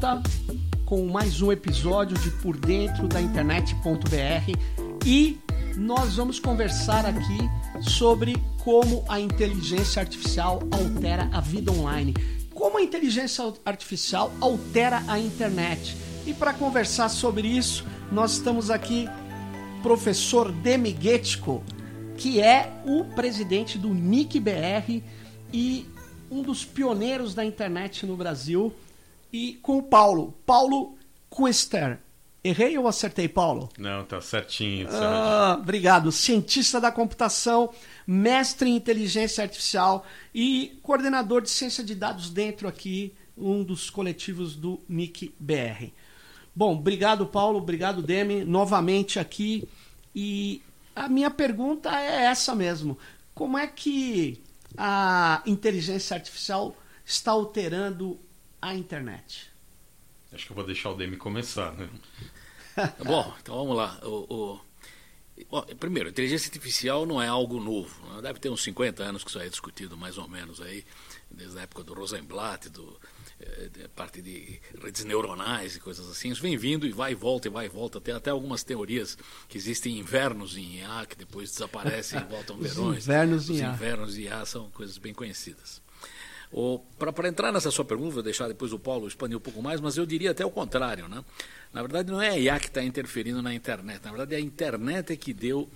Volta com mais um episódio de Por Dentro da Internet.br e nós vamos conversar aqui sobre como a inteligência artificial altera a vida online. Como a inteligência artificial altera a internet. E para conversar sobre isso, nós estamos aqui professor Demi Getko, que é o presidente do NIC-BR e um dos pioneiros da internet no Brasil, e com o Paulo, Paulo Quister. Errei ou acertei, Paulo? Não, tá certinho. Ah, obrigado. Cientista da computação, mestre em inteligência artificial e coordenador de ciência de dados dentro aqui, um dos coletivos do NIC-BR. Bom, obrigado, Paulo. Obrigado, Demi. Novamente aqui. E a minha pergunta é essa mesmo. Como é que a inteligência artificial está alterando a internet? Acho que eu vou deixar o Demi começar, né? Bom, então vamos lá. O, o... Bom, primeiro, inteligência artificial não é algo novo. Né? Deve ter uns 50 anos que isso é discutido, mais ou menos, aí, desde a época do Rosenblatt, do, é, parte de redes neuronais e coisas assim. Isso vem vindo e vai e volta e vai e volta. Tem até algumas teorias que existem invernos em IA, que depois desaparecem e voltam verões. Invernos em Os IA. invernos em IA são coisas bem conhecidas. Para entrar nessa sua pergunta, vou deixar depois o Paulo expandir um pouco mais, mas eu diria até o contrário. Né? Na verdade, não é a IA que está interferindo na internet. Na verdade, a internet é que deu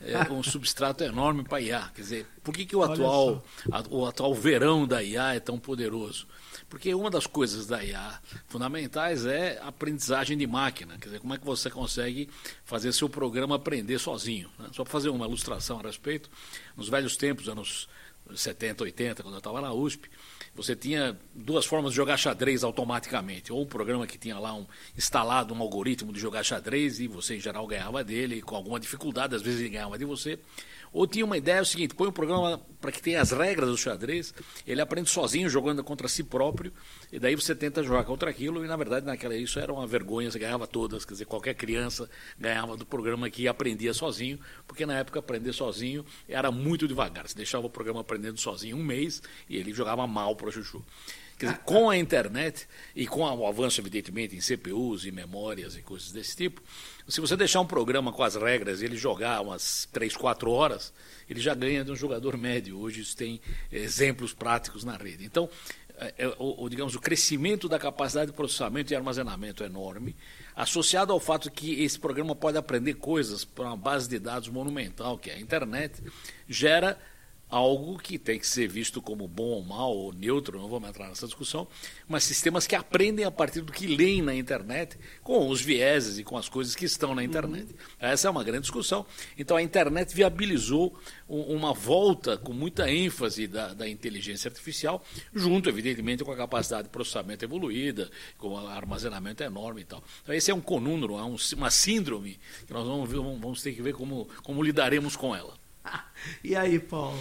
é, um substrato enorme para a IA. Quer dizer, por que, que o, atual, a, o atual verão da IA é tão poderoso? Porque uma das coisas da IA fundamentais é a aprendizagem de máquina. Quer dizer, como é que você consegue fazer seu programa aprender sozinho. Né? Só para fazer uma ilustração a respeito, nos velhos tempos, anos 70, 80, quando eu estava na USP, você tinha duas formas de jogar xadrez automaticamente. Ou um programa que tinha lá um, instalado um algoritmo de jogar xadrez e você, em geral, ganhava dele, com alguma dificuldade, às vezes ele ganhava de você. Ou tinha uma ideia é o seguinte: põe um programa para que tenha as regras do xadrez, ele aprende sozinho jogando contra si próprio, e daí você tenta jogar contra aquilo, e na verdade naquela isso era uma vergonha, você ganhava todas, quer dizer, qualquer criança ganhava do programa que aprendia sozinho, porque na época aprender sozinho era muito devagar, você deixava o programa aprendendo sozinho um mês e ele jogava mal para o chuchu. Quer dizer, com a internet e com o avanço, evidentemente, em CPUs e memórias e coisas desse tipo, se você deixar um programa com as regras e ele jogar umas 3, 4 horas, ele já ganha de um jogador médio. Hoje isso tem exemplos práticos na rede. Então, é, o, digamos, o crescimento da capacidade de processamento e armazenamento é enorme, associado ao fato que esse programa pode aprender coisas para uma base de dados monumental, que é a internet, gera algo que tem que ser visto como bom ou mal, ou neutro, não vamos entrar nessa discussão, mas sistemas que aprendem a partir do que leem na internet, com os vieses e com as coisas que estão na internet. Uhum. Essa é uma grande discussão. Então a internet viabilizou uma volta com muita ênfase da, da inteligência artificial, junto, evidentemente, com a capacidade de processamento evoluída, com armazenamento enorme e tal. Então esse é um conúmero, é um, uma síndrome que nós vamos, vamos ter que ver como, como lidaremos com ela. e aí, Paulo?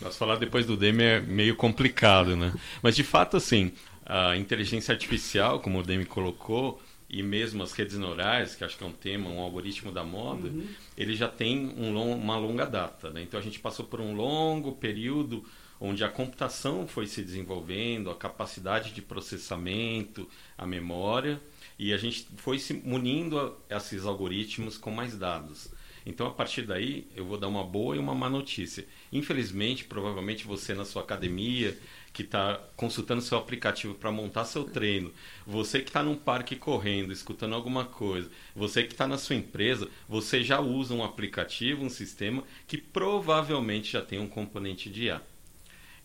Nós falar depois do Demi é meio complicado, né? Mas de fato, assim, a inteligência artificial, como o Demi colocou, e mesmo as redes neurais, que acho que é um tema, um algoritmo da moda, uhum. ele já tem um long, uma longa data. Né? Então a gente passou por um longo período onde a computação foi se desenvolvendo, a capacidade de processamento, a memória, e a gente foi se munindo a esses algoritmos com mais dados. Então, a partir daí, eu vou dar uma boa e uma má notícia. Infelizmente, provavelmente você na sua academia, que está consultando seu aplicativo para montar seu treino, você que está num parque correndo, escutando alguma coisa, você que está na sua empresa, você já usa um aplicativo, um sistema que provavelmente já tem um componente de IA.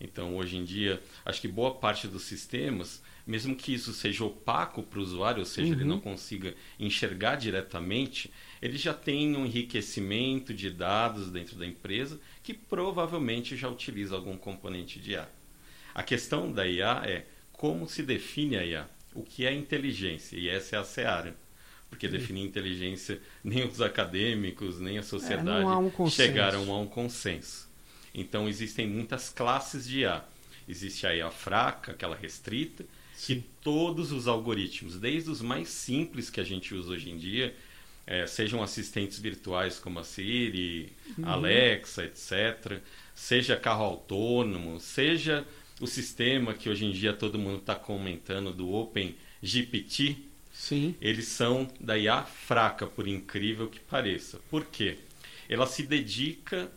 Então, hoje em dia, acho que boa parte dos sistemas, mesmo que isso seja opaco para o usuário, ou seja, uhum. ele não consiga enxergar diretamente, ele já tem um enriquecimento de dados dentro da empresa que provavelmente já utiliza algum componente de IA. A questão da IA é como se define a IA, o que é inteligência, e essa é a seara. Porque definir inteligência, nem os acadêmicos, nem a sociedade é, um chegaram a um consenso. Então, existem muitas classes de IA. Existe a IA fraca, aquela restrita, Sim. que todos os algoritmos, desde os mais simples que a gente usa hoje em dia, é, sejam assistentes virtuais como a Siri, uhum. Alexa, etc., seja carro autônomo, seja o sistema que hoje em dia todo mundo está comentando do Open GPT, Sim. eles são da IA fraca, por incrível que pareça. Por quê? Ela se dedica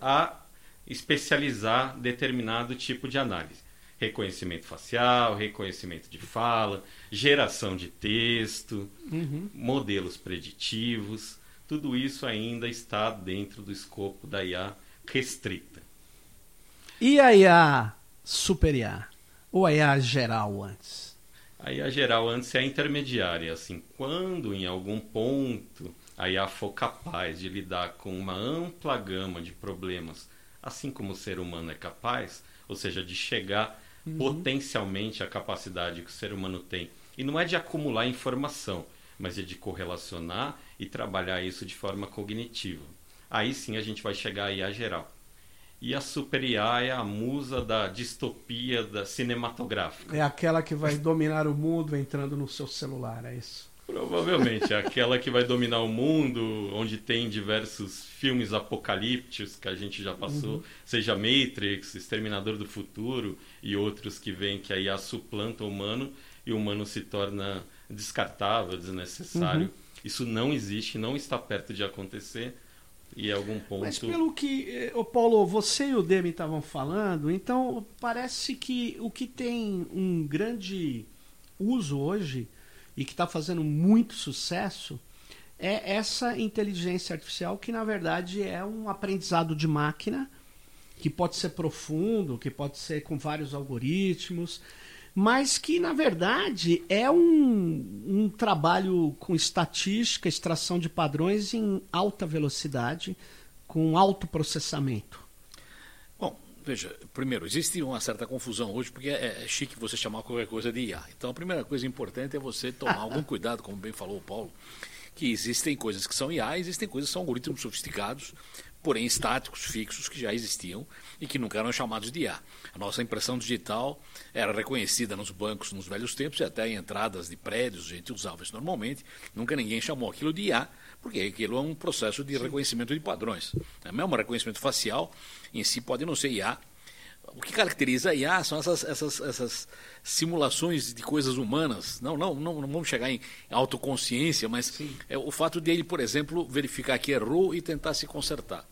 a especializar determinado tipo de análise. Reconhecimento facial, reconhecimento de fala, geração de texto, Uhum. modelos preditivos, tudo isso ainda está dentro do escopo da IA restrita. E a IA super IA? Ou a IA geral antes? A IA geral antes é a intermediária, assim, quando em algum ponto a IA for capaz de lidar com uma ampla gama de problemas, assim como o ser humano é capaz, ou seja, de chegar potencialmente à capacidade que o ser humano tem. E não é de acumular informação, mas é de correlacionar e trabalhar isso de forma cognitiva. Aí sim a gente vai chegar à IA geral. E a super IA é a musa da distopia da cinematográfica. É aquela que vai dominar o mundo entrando no seu celular, é isso? Provavelmente, é aquela que vai dominar o mundo, onde tem diversos filmes apocalípticos que a gente já passou, seja Matrix, Exterminador do Futuro e outros que vêm que a IA suplanta o humano e o humano se torna descartável, desnecessário. Isso não existe, não está perto de acontecer e em algum ponto... Mas pelo que, o Paulo, você e o Demi estavam falando, então parece que o que tem um grande uso hoje e que está fazendo muito sucesso é essa inteligência artificial que na verdade é um aprendizado de máquina que pode ser profundo, que pode ser com vários algoritmos, mas que na verdade é um, um trabalho com estatística, extração de padrões em alta velocidade, com alto processamento. Veja, primeiro, existe uma certa confusão hoje, porque é, é chique você chamar qualquer coisa de IA. Então, a primeira coisa importante é você tomar algum cuidado, como bem falou o Paulo, que existem coisas que são IA, existem coisas que são algoritmos sofisticados, porém estáticos, fixos, que já existiam e que nunca eram chamados de IA. A nossa impressão digital era reconhecida nos bancos nos velhos tempos e até em entradas de prédios, a gente usava isso normalmente, nunca ninguém chamou aquilo de IA, porque aquilo é um processo de reconhecimento de padrões. É mesmo reconhecimento facial em si pode não ser IA. O que caracteriza a IA são essas, essas, essas simulações de coisas humanas. Não, não, não, não vamos chegar em autoconsciência, mas é o fato dele, por exemplo, verificar que errou e tentar se consertar.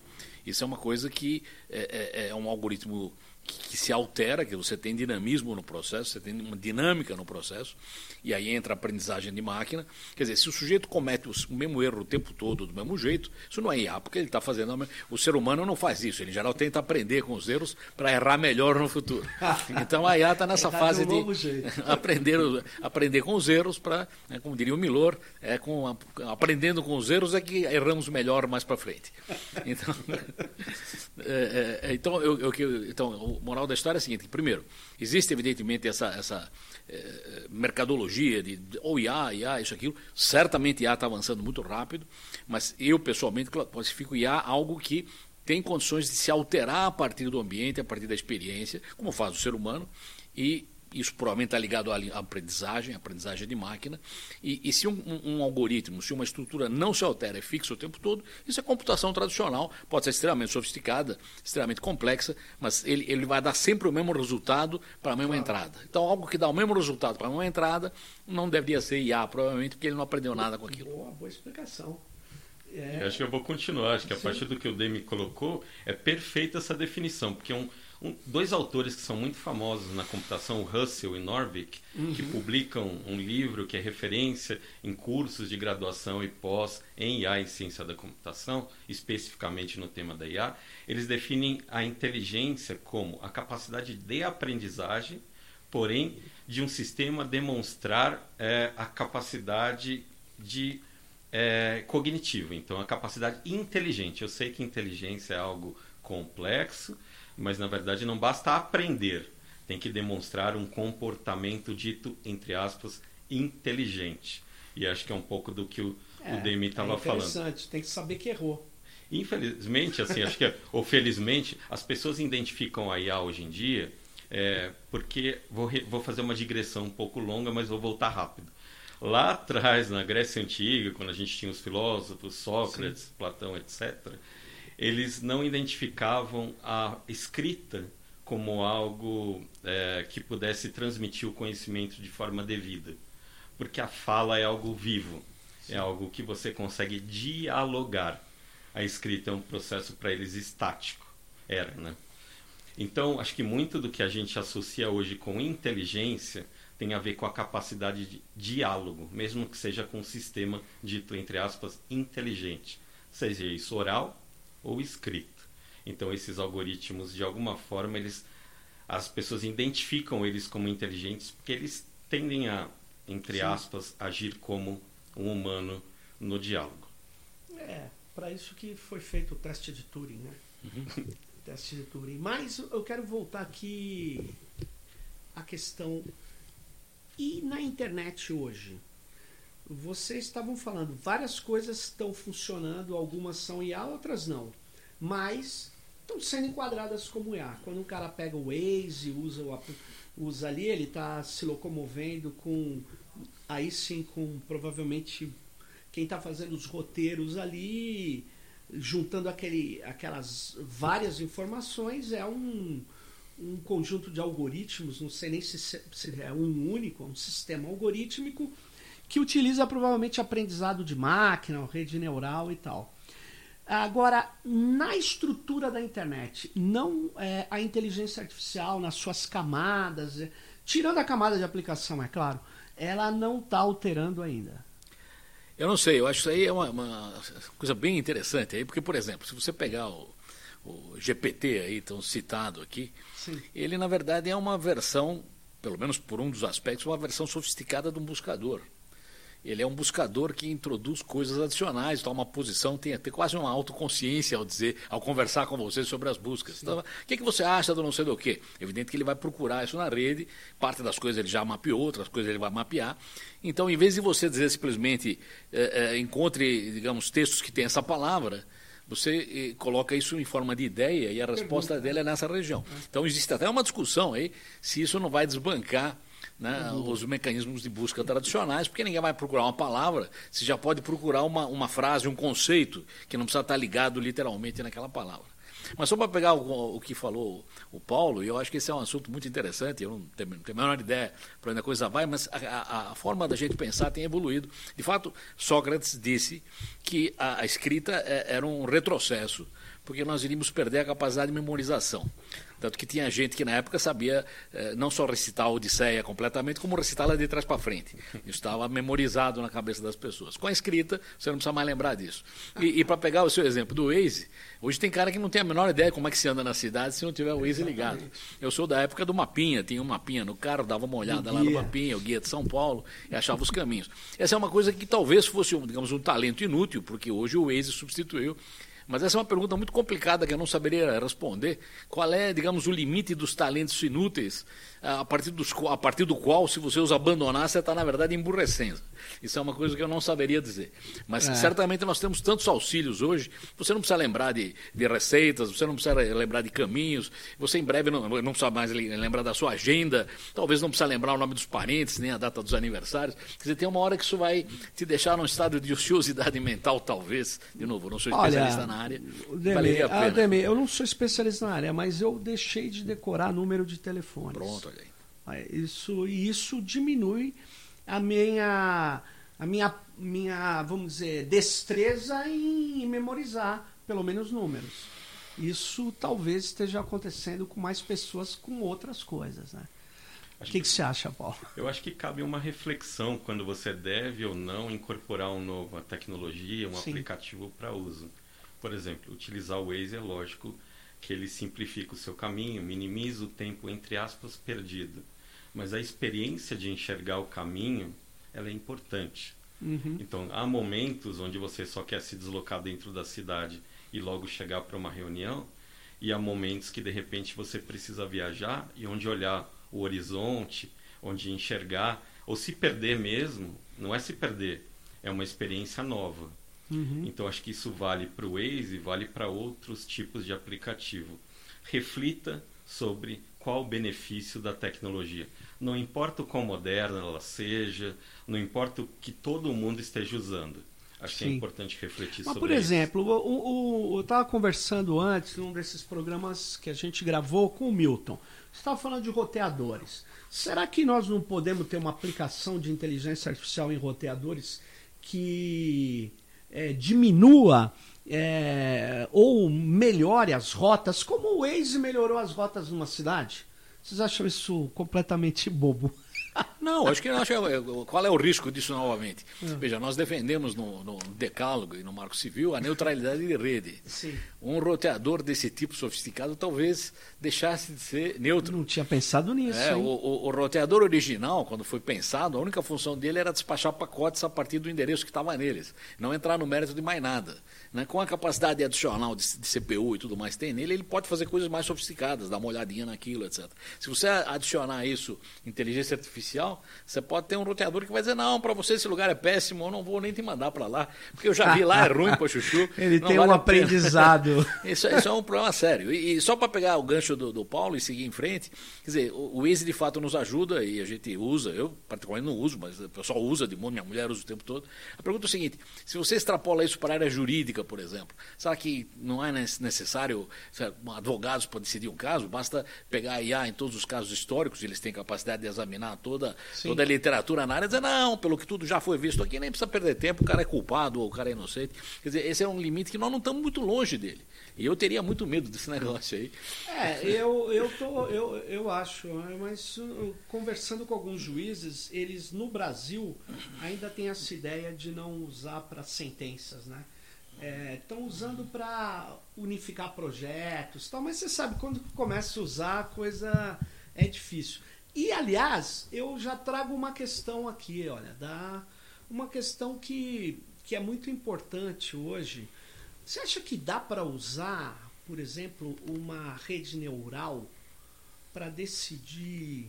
Isso é uma coisa que é, é, é um algoritmo que, se altera, que você tem dinamismo no processo, você tem uma dinâmica no processo, e aí entra a aprendizagem de máquina. Quer dizer, se o sujeito comete o mesmo erro o tempo todo, do mesmo jeito, isso não é IA, porque ele está fazendo. O ser humano não faz isso, ele em geral tenta aprender com os erros para errar melhor no futuro. Então a IA está nessa fase de, de aprender, aprender com os erros para, né, como diria o Milor, é com, aprendendo com os erros é que erramos melhor mais para frente. Então, é, é, então, eu, eu, então, moral da história é a seguinte: primeiro, existe evidentemente essa, essa é, mercadologia de ou IA, IA, isso, aquilo. Certamente IA está avançando muito rápido, mas eu pessoalmente classifico IA algo que tem condições de se alterar a partir do ambiente, a partir da experiência, como faz o ser humano, e isso provavelmente está ligado à aprendizagem, à aprendizagem de máquina. E, e se um, um, um, algoritmo, se uma estrutura não se altera, é fixa o tempo todo, isso é computação tradicional, pode ser extremamente sofisticada, extremamente complexa, mas ele, ele vai dar sempre o mesmo resultado para a mesma claro. entrada. Então, algo que dá o mesmo resultado para a mesma entrada não deveria ser IA, provavelmente, porque ele não aprendeu nada com aquilo. Boa, boa explicação. É... Acho que eu vou continuar, acho que a partir do que o Demi colocou, é perfeita essa definição, porque um, um, dois autores que são muito famosos na computação, Russell e Norvig, uhum. que publicam um livro que é referência em cursos de graduação e pós em IA e ciência da computação, especificamente no tema da IA, eles definem a inteligência como a capacidade de aprendizagem, porém de um sistema demonstrar é, a capacidade de é, cognitiva, então a capacidade inteligente. Eu sei que inteligência é algo complexo, mas na verdade não basta aprender, tem que demonstrar um comportamento dito, entre aspas, inteligente. E acho que é um pouco do que o, é, o Demi estava é falando. Interessante, tem que saber que errou. Infelizmente, assim, acho que, ou felizmente, as pessoas identificam a IA hoje em dia, é, porque vou, re, vou fazer uma digressão um pouco longa, mas vou voltar rápido. Lá atrás, na Grécia Antiga, quando a gente tinha os filósofos, Sócrates, Sim. Platão, etc., eles não identificavam a escrita como algo é, que pudesse transmitir o conhecimento de forma devida. Porque a fala é algo vivo, Sim. é algo que você consegue dialogar. A escrita é um processo para eles estático. Era, né? Então, acho que muito do que a gente associa hoje com inteligência tem a ver com a capacidade de diálogo, mesmo que seja com um sistema dito, entre aspas, inteligente, seja isso oral ou escrito. Então, esses algoritmos, de alguma forma, eles, as pessoas identificam eles como inteligentes porque eles tendem a, entre Sim. aspas, agir como um humano no diálogo. É, para isso que foi feito o teste de Turing, né? Uhum. teste de Turing. Mas eu quero voltar aqui à questão. E na internet hoje? Vocês estavam falando, várias coisas estão funcionando, algumas são IA, outras não. Mas estão sendo enquadradas como IA. Quando um cara pega o Waze, usa, o, usa ali, ele está se locomovendo com. Aí sim, com provavelmente quem está fazendo os roteiros ali, juntando aquele, aquelas várias informações, é um, um conjunto de algoritmos, não sei nem se, se é um único, um sistema algorítmico que utiliza provavelmente aprendizado de máquina, rede neural e tal. Agora, na estrutura da internet, não é, a inteligência artificial nas suas camadas, é, tirando a camada de aplicação, é claro, ela não está alterando ainda. Eu não sei, eu acho que isso aí é uma, uma, coisa bem interessante aí, porque, por exemplo, se você pegar o, o GPT aí, tão citado aqui, Sim. ele na verdade é uma versão, pelo menos por um dos aspectos, uma versão sofisticada de um buscador. Ele é um buscador que introduz coisas adicionais, toma uma posição, tem até quase uma autoconsciência ao dizer, ao conversar com você sobre as buscas. Então, o que, que você acha do não sei do quê? Evidente que ele vai procurar isso na rede, parte das coisas ele já mapeou, outras coisas ele vai mapear. Então, em vez de você dizer simplesmente é, é, encontre, digamos, textos que têm essa palavra, você eh, coloca isso em forma de ideia e a resposta dele é nessa região. Então existe até uma discussão aí se isso não vai desbancar né, os mecanismos de busca tradicionais, porque ninguém vai procurar uma palavra, se já pode procurar uma, uma frase, um conceito, que não precisa estar ligado literalmente naquela palavra. Mas só para pegar o, o, que falou o Paulo, e eu acho que esse é um assunto muito interessante, eu não tenho, não tenho a menor ideia para onde a coisa vai, mas a, a, forma da gente pensar tem evoluído. De fato, Sócrates disse que a, a escrita é, era um retrocesso, porque nós iríamos perder a capacidade de memorização. Tanto que tinha gente que na época sabia eh, não só recitar a Odisseia completamente, como recitá-la de trás para frente. Isso estava memorizado na cabeça das pessoas. Com a escrita, você não precisa mais lembrar disso. E, e para pegar o seu exemplo do Waze, hoje tem cara que não tem a menor ideia como é que se anda na cidade se não tiver o Waze ligado. Eu sou da época do mapinha, tinha um mapinha no carro, dava uma olhada lá no mapinha, o guia de São Paulo, e achava os caminhos. Essa é uma coisa que talvez fosse, um, digamos, um talento inútil, porque hoje o Waze substituiu mas essa é uma pergunta muito complicada que eu não saberia responder. Qual é, digamos, o limite dos talentos inúteis, a partir, dos, a partir do qual, se você os abandonar, você está, na verdade, emburrecendo? Isso é uma coisa que eu não saberia dizer. Mas é. certamente nós temos tantos auxílios hoje, você não precisa lembrar de, de receitas, você não precisa lembrar de caminhos, você em breve não, não precisa mais lembrar da sua agenda, talvez não precisa lembrar o nome dos parentes, nem a data dos aniversários. Quer dizer, tem uma hora que isso vai te deixar num estado de ociosidade mental, talvez. De novo, não sou especialista Olha, na área. Demi, a pena. Demi, eu não sou especialista na área, mas eu deixei de decorar número de telefone. Pronto, olha aí. Isso, isso diminui a minha, a minha, minha, vamos dizer, destreza em memorizar pelo menos números. Isso talvez esteja acontecendo com mais pessoas com outras coisas, né? O que, que, você acha, Paulo? Eu acho que cabe uma reflexão quando você deve ou não incorporar uma nova tecnologia, um Sim. aplicativo para uso. Por exemplo, utilizar o Waze é lógico que ele simplifica o seu caminho, minimiza o tempo, entre aspas, perdido mas a experiência de enxergar o caminho ela é importante. Uhum. Então, há momentos onde você só quer se deslocar dentro da cidade e logo chegar para uma reunião, e há momentos que de repente você precisa viajar e onde olhar o horizonte, onde enxergar, ou se perder mesmo, não é se perder, é uma experiência nova. Uhum. Então, acho que isso vale para o Waze, vale para outros tipos de aplicativo. Reflita sobre qual o benefício da tecnologia. Não importa o quão moderna ela seja, não importa o que todo mundo esteja usando. Acho Sim. que é importante refletir Mas, sobre por exemplo, o, o, eu estava conversando antes, num desses programas que a gente gravou com o Milton. Você estava falando de roteadores. Será que nós não podemos ter uma aplicação de inteligência artificial em roteadores que é, diminua é, ou melhore as rotas, como o Waze melhorou as rotas numa cidade? Vocês acham isso completamente bobo? Não, acho que acho, qual é o risco disso novamente? É. Veja, nós defendemos no, no, Decálogo e no Marco Civil a neutralidade de rede. Sim. Um roteador desse tipo sofisticado talvez deixasse de ser neutro. Não tinha pensado nisso. É, o, o, o, roteador original, quando foi pensado, a única função dele era despachar pacotes a partir do endereço que estava neles, não entrar no mérito de mais nada. Né? Com a capacidade adicional de, de CPU e tudo mais que tem nele, ele pode fazer coisas mais sofisticadas, dar uma olhadinha naquilo, etc. Se você adicionar isso, inteligência artificial, você pode ter um roteador que vai dizer, não, para você esse lugar é péssimo, eu não vou nem te mandar para lá, porque eu já vi lá, é ruim para chuchu. Ele tem vale um aprendizado. isso, isso, é um problema sério. E, e só para pegar o gancho do, do, Paulo e seguir em frente, quer dizer, o, o Easy de fato nos ajuda e a gente usa, eu particularmente não uso, mas o pessoal usa de mundo, minha mulher usa o tempo todo. A pergunta é o seguinte, se você extrapola isso para a área jurídica, por exemplo. Será que não é necessário advogados para decidir um caso? Basta pegar a IA em todos os casos históricos, eles têm capacidade de examinar toda, toda a literatura na área e dizer, não, pelo que tudo já foi visto aqui, nem precisa perder tempo, o cara é culpado ou o cara é inocente. Quer dizer, esse é um limite que nós não estamos muito longe dele. E eu teria muito medo desse negócio aí. É, eu, eu, tô, eu, eu acho, né, mas uh, conversando com alguns juízes, eles no Brasil ainda têm essa ideia de não usar para sentenças, né? Estão é, usando para unificar projetos, tal, mas você sabe, quando começa a usar, a coisa é difícil. E, aliás, eu já trago uma questão aqui, olha, da, uma questão que, que é muito importante hoje. Você acha que dá para usar, por exemplo, uma rede neural para decidir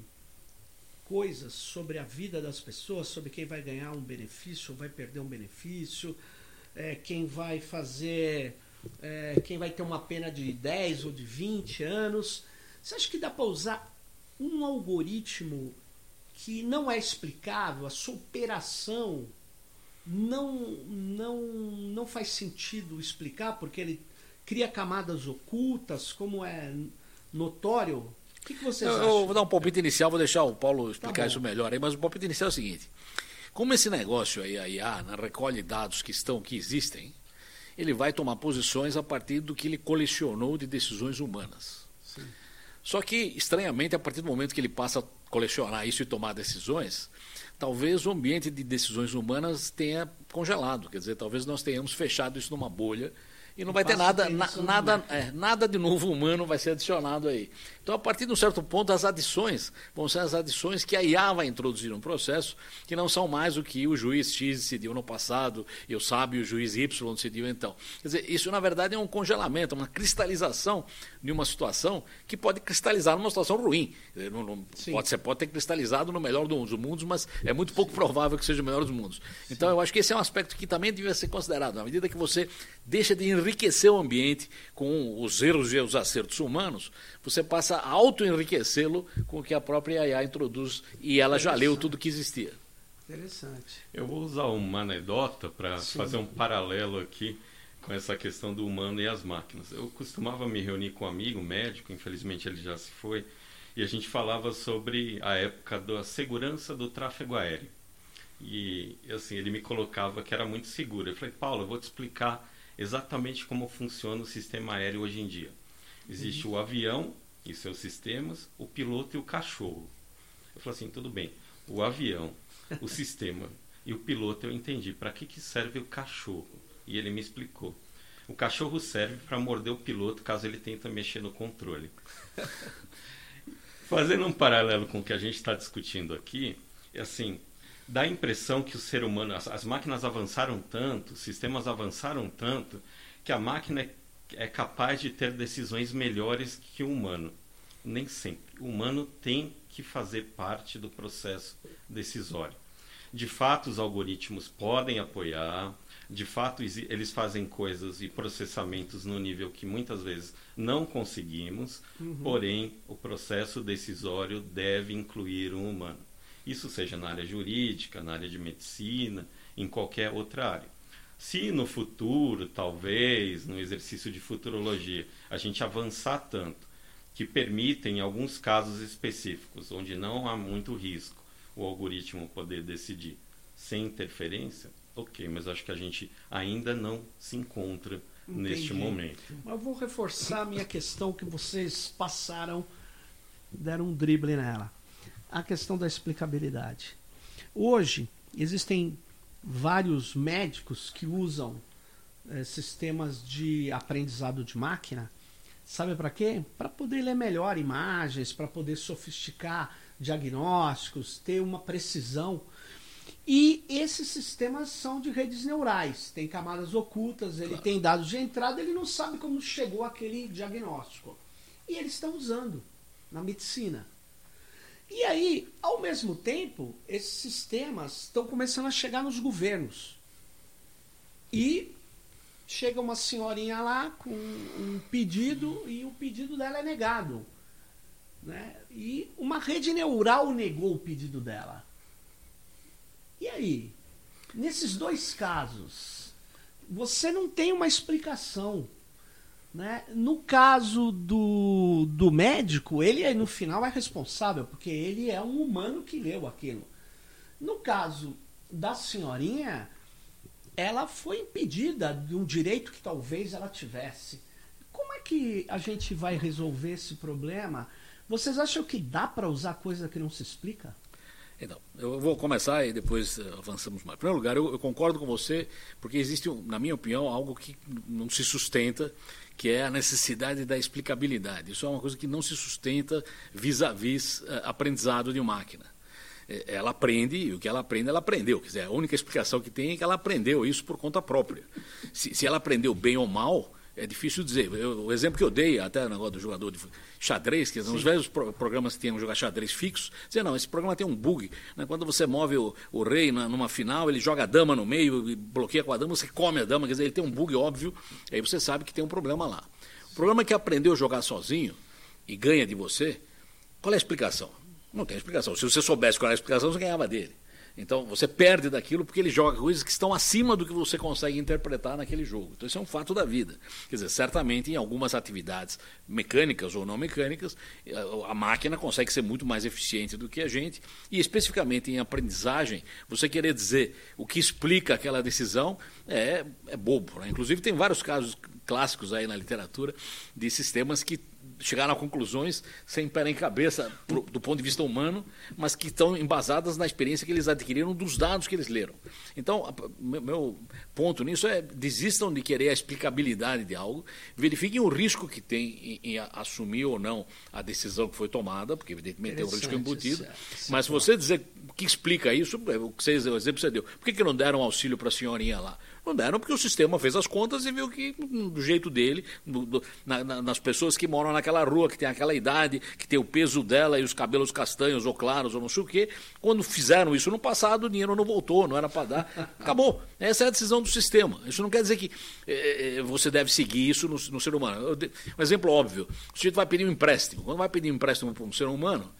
coisas sobre a vida das pessoas, sobre quem vai ganhar um benefício ou vai perder um benefício? É, quem vai fazer, é, quem vai ter uma pena de 10 ou de 20 anos. Você acha que dá para usar um algoritmo que não é explicável, a sua operação não, não, não faz sentido explicar, porque ele cria camadas ocultas, como é notório? O que, que vocês eu, acham? Eu vou dar um palpite inicial, vou deixar o Paulo explicar tá isso melhor aí, mas o palpite inicial é o seguinte. Como esse negócio aí, a IA, né, recolhe dados que estão, que existem, ele vai tomar posições a partir do que ele colecionou de decisões humanas. Sim. Só que, estranhamente, a partir do momento que ele passa a colecionar isso e tomar decisões, talvez o ambiente de decisões humanas tenha congelado. Quer dizer, talvez nós tenhamos fechado isso numa bolha e não vai ter nada, na, nada, é, nada de novo humano vai ser adicionado aí. Então, a partir de um certo ponto, as adições vão ser as adições que a IA vai introduzir no processo, que não são mais o que o juiz X decidiu no passado e o sábio juiz Y decidiu então. Quer dizer, isso na verdade é um congelamento, uma cristalização de uma situação que pode cristalizar numa situação ruim. Não, não, pode, você pode ter cristalizado no melhor dos mundos, mas é muito pouco provável que seja o melhor dos mundos. Então, eu acho que esse é um aspecto que também devia ser considerado. Na medida que você deixa de enriquecer o ambiente com os erros e os acertos humanos, você passa a auto-enriquecê-lo com o que a própria IA introduz e ela já leu tudo que existia. Interessante. Eu vou usar uma anedota para fazer um paralelo aqui com essa questão do humano e as máquinas. Eu costumava me reunir com um amigo médico, infelizmente ele já se foi, e a gente falava sobre a época da segurança do tráfego aéreo. E assim, ele me colocava que era muito seguro. Eu falei, Paulo, eu vou te explicar exatamente como funciona o sistema aéreo hoje em dia. Existe uhum. o avião e seus sistemas, o piloto e o cachorro. Eu falei assim, tudo bem. O avião, o sistema e o piloto eu entendi. Para que, que serve o cachorro? E ele me explicou. O cachorro serve para morder o piloto caso ele tenta mexer no controle. Fazendo um paralelo com o que a gente está discutindo aqui, é assim, dá a impressão que o ser humano, as, as máquinas avançaram tanto, os sistemas avançaram tanto, que a máquina é é capaz de ter decisões melhores que o humano. Nem sempre. O humano tem que fazer parte do processo decisório. De fato, os algoritmos podem apoiar, de fato, eles fazem coisas e processamentos no nível que muitas vezes não conseguimos, uhum. porém, o processo decisório deve incluir um humano. Isso seja na área jurídica, na área de medicina, em qualquer outra área. Se no futuro, talvez, no exercício de futurologia, a gente avançar tanto que permitem, em alguns casos específicos, onde não há muito risco, o algoritmo poder decidir sem interferência, ok, mas acho que a gente ainda não se encontra Entendi. neste momento. Eu vou reforçar a minha questão que vocês passaram, deram um drible nela. A questão da explicabilidade. Hoje, existem vários médicos que usam é, sistemas de aprendizado de máquina. Sabe para quê? Para poder ler melhor imagens, para poder sofisticar diagnósticos, ter uma precisão. E esses sistemas são de redes neurais, tem camadas ocultas, ele claro. tem dados de entrada, ele não sabe como chegou aquele diagnóstico. E eles estão usando na medicina. E aí, ao mesmo tempo, esses sistemas estão começando a chegar nos governos. E chega uma senhorinha lá com um pedido e o pedido dela é negado. Né? E uma rede neural negou o pedido dela. E aí? Nesses dois casos, você não tem uma explicação. Né? No caso do, do médico, ele no final é responsável, porque ele é um humano que leu aquilo. No caso da senhorinha, ela foi impedida de um direito que talvez ela tivesse. Como é que a gente vai resolver esse problema? Vocês acham que dá para usar coisa que não se explica? Então, eu vou começar e depois eh, avançamos mais. Em primeiro lugar, eu, eu, concordo com você, porque existe, na minha opinião, algo que não se sustenta, que é a necessidade da explicabilidade. Isso é uma coisa que não se sustenta vis-à-vis -vis, uh, aprendizado de máquina. É, ela aprende, e o que ela aprende, ela aprendeu. Quer dizer, a única explicação que tem é que ela aprendeu isso por conta própria. Se, se ela aprendeu bem ou mal, é difícil dizer. Eu, o exemplo que eu dei, até no negócio do jogador de xadrez, que nos velhos pro, programas que tinham jogar xadrez fixos, dizia, não, esse programa tem um bug. Né? Quando você move o, o rei na, numa final, ele joga a dama no meio e bloqueia com a dama, você come a dama, quer dizer, ele tem um bug óbvio, aí você sabe que tem um problema lá. O problema é que aprendeu a jogar sozinho e ganha de você, qual é a explicação? Não tem explicação. Se você soubesse qual é a explicação, você ganhava dele. Então você perde daquilo porque ele joga coisas que estão acima do que você consegue interpretar naquele jogo. Então isso é um fato da vida. Quer dizer, certamente em algumas atividades mecânicas ou não mecânicas, a máquina consegue ser muito mais eficiente do que a gente. E especificamente em aprendizagem, você querer dizer o que explica aquela decisão é, é bobo. Né? Inclusive tem vários casos clássicos aí na literatura de sistemas que chegaram a conclusões sem pé nem cabeça pro, do ponto de vista humano, mas que estão embasadas na experiência que eles adquiriram dos dados que eles leram. Então, meu, ponto nisso é desistam de querer a explicabilidade de algo, verifiquem o risco que tem em, em assumir ou não a decisão que foi tomada, porque evidentemente tem um risco embutido, mas se você dizer que explica isso, é o, que você, o exemplo que você deu, por que, que não deram auxílio para a senhorinha lá? Não deram porque o sistema fez as contas e viu que, do jeito dele, do, do, na, nas pessoas que moram naquela rua, que tem aquela idade, que tem o peso dela e os cabelos castanhos ou claros ou não sei o quê, quando fizeram isso no passado, o dinheiro não voltou, não era para dar. Acabou. Essa é a decisão do sistema. Isso não quer dizer que é, você deve seguir isso no, no ser humano. Um exemplo óbvio: o sujeito vai pedir um empréstimo. Quando vai pedir um empréstimo para um ser humano,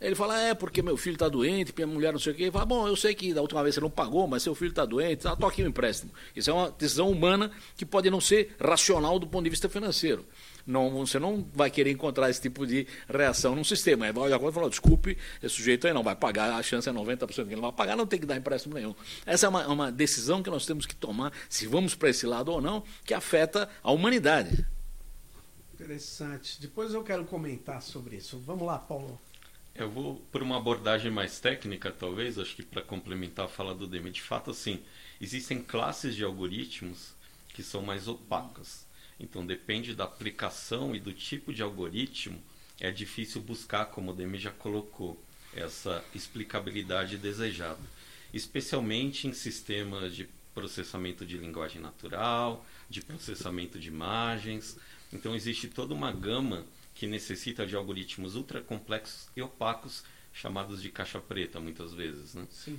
ele fala, é, porque meu filho está doente, minha mulher não sei o quê. Ele fala, bom, eu sei que da última vez você não pagou, mas seu filho está doente, tá, aqui o um empréstimo. Isso é uma decisão humana que pode não ser racional do ponto de vista financeiro. Não, você não vai querer encontrar esse tipo de reação num sistema. Aí vai olhar e falar, desculpe, esse sujeito aí não vai pagar, a chance é 90% que ele não vai pagar, não tem que dar empréstimo nenhum. Essa é uma, uma decisão que nós temos que tomar, se vamos para esse lado ou não, que afeta a humanidade. Interessante. Depois eu quero comentar sobre isso. Vamos lá, Paulo. Eu vou por uma abordagem mais técnica, talvez, acho que para complementar a fala do Demi. De fato, assim, existem classes de algoritmos que são mais opacas. Então, depende da aplicação e do tipo de algoritmo, é difícil buscar, como o Demi já colocou, essa explicabilidade desejada. Especialmente em sistemas de processamento de linguagem natural, de processamento de imagens. Então, existe toda uma gama que necessita de algoritmos ultra complexos e opacos, chamados de caixa preta, muitas vezes. Né? Sim.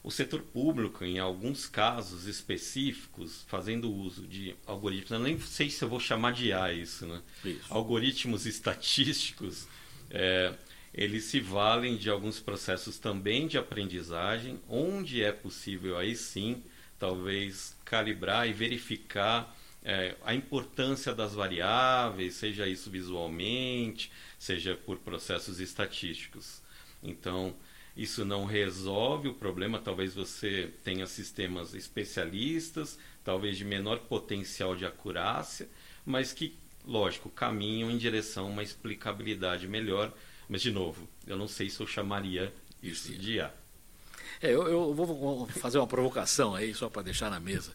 O setor público, em alguns casos específicos, fazendo uso de algoritmos, eu nem sei se eu vou chamar de IA isso, né? Isso. Algoritmos estatísticos, é, eles se valem de alguns processos também de aprendizagem, onde é possível aí sim talvez calibrar e verificar é, a importância das variáveis, seja isso visualmente, seja por processos estatísticos. Então, isso não resolve o problema. Talvez você tenha sistemas especialistas, talvez de menor potencial de acurácia, mas que, lógico, caminham em direção a uma explicabilidade melhor. Mas, de novo, eu não sei se eu chamaria isso de IA. É, eu, eu vou fazer uma provocação aí, só para deixar na mesa.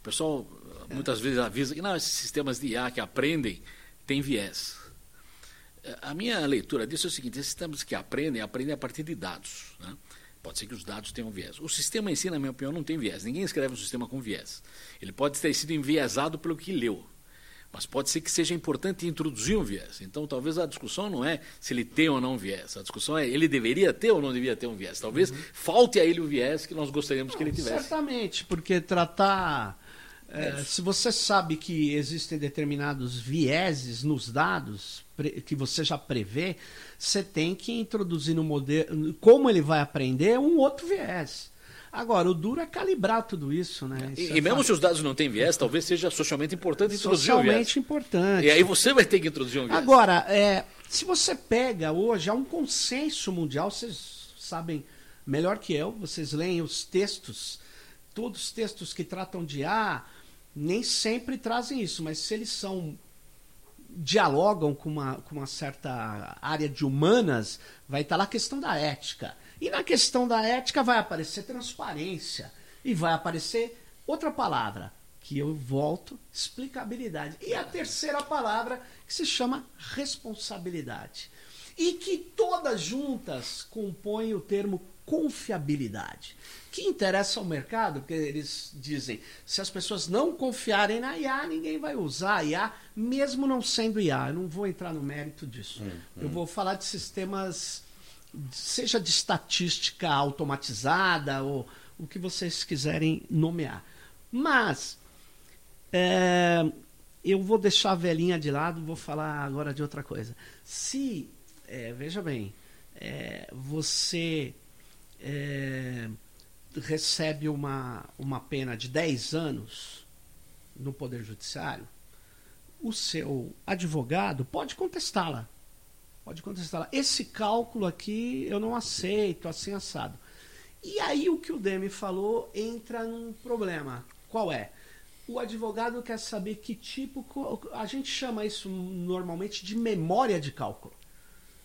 O pessoal muitas vezes avisa que não, esses sistemas de IA que aprendem têm viés. A minha leitura disso é o seguinte: esses sistemas que aprendem, aprendem a partir de dados. Né? Pode ser que os dados tenham viés. O sistema em si, na minha opinião, não tem viés. Ninguém escreve um sistema com viés. Ele pode ter sido enviesado pelo que leu. Mas pode ser que seja importante introduzir um viés. Então, talvez a discussão não é se ele tem ou não viés. A discussão é ele deveria ter ou não deveria ter um viés. Talvez uhum. falte a ele o viés que nós gostaríamos não, que ele tivesse. Certamente, porque tratar é, se você sabe que existem determinados vieses nos dados que você já prevê, você tem que introduzir no modelo, como ele vai aprender, um outro viés. Agora, o duro é calibrar tudo isso, né? Isso e, é e mesmo se os dados não têm viés, talvez seja socialmente importante introduzir socialmente um viés. importante. E aí você vai ter que introduzir um viés. Agora, é, se você pega hoje, há um consenso mundial, vocês sabem melhor que eu, vocês leem os textos, todos os textos que tratam de ah, nem sempre trazem isso, mas se eles são dialogam com uma, com uma certa área de humanas, vai estar lá a questão da ética. E na questão da ética vai aparecer transparência e vai aparecer outra palavra, que eu volto, explicabilidade. E a terceira palavra, que se chama responsabilidade. E que todas juntas compõem o termo confiabilidade que interessa ao mercado, porque eles dizem, se as pessoas não confiarem na IA, ninguém vai usar a IA, mesmo não sendo IA. Eu não vou entrar no mérito disso. Hum, hum. Eu vou falar de sistemas, seja de estatística automatizada ou o que vocês quiserem nomear. Mas é, eu vou deixar a velhinha de lado, vou falar agora de outra coisa. Se, é, veja bem, é, você é, recebe uma, uma pena de 10 anos no Poder Judiciário, o seu advogado pode contestá-la. Pode contestá-la. Esse cálculo aqui eu não aceito, assim assado. E aí o que o Demi falou entra num problema. Qual é? O advogado quer saber que tipo. A gente chama isso normalmente de memória de cálculo.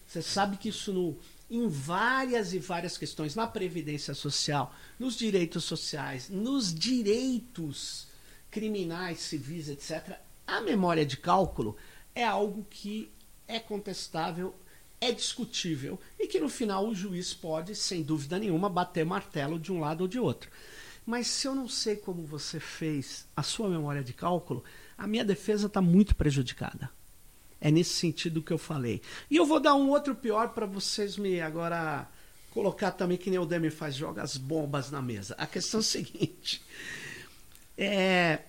Você sabe que isso no, em várias e várias questões, na previdência social, nos direitos sociais, nos direitos criminais, civis, etc. A memória de cálculo é algo que é contestável, é discutível e que no final o juiz pode, sem dúvida nenhuma, bater martelo de um lado ou de outro. Mas se eu não sei como você fez a sua memória de cálculo, a minha defesa está muito prejudicada. É nesse sentido que eu falei. E eu vou dar um outro pior para vocês me agora colocar também que nem o Demi faz, joga as bombas na mesa. A questão é a seguinte. É,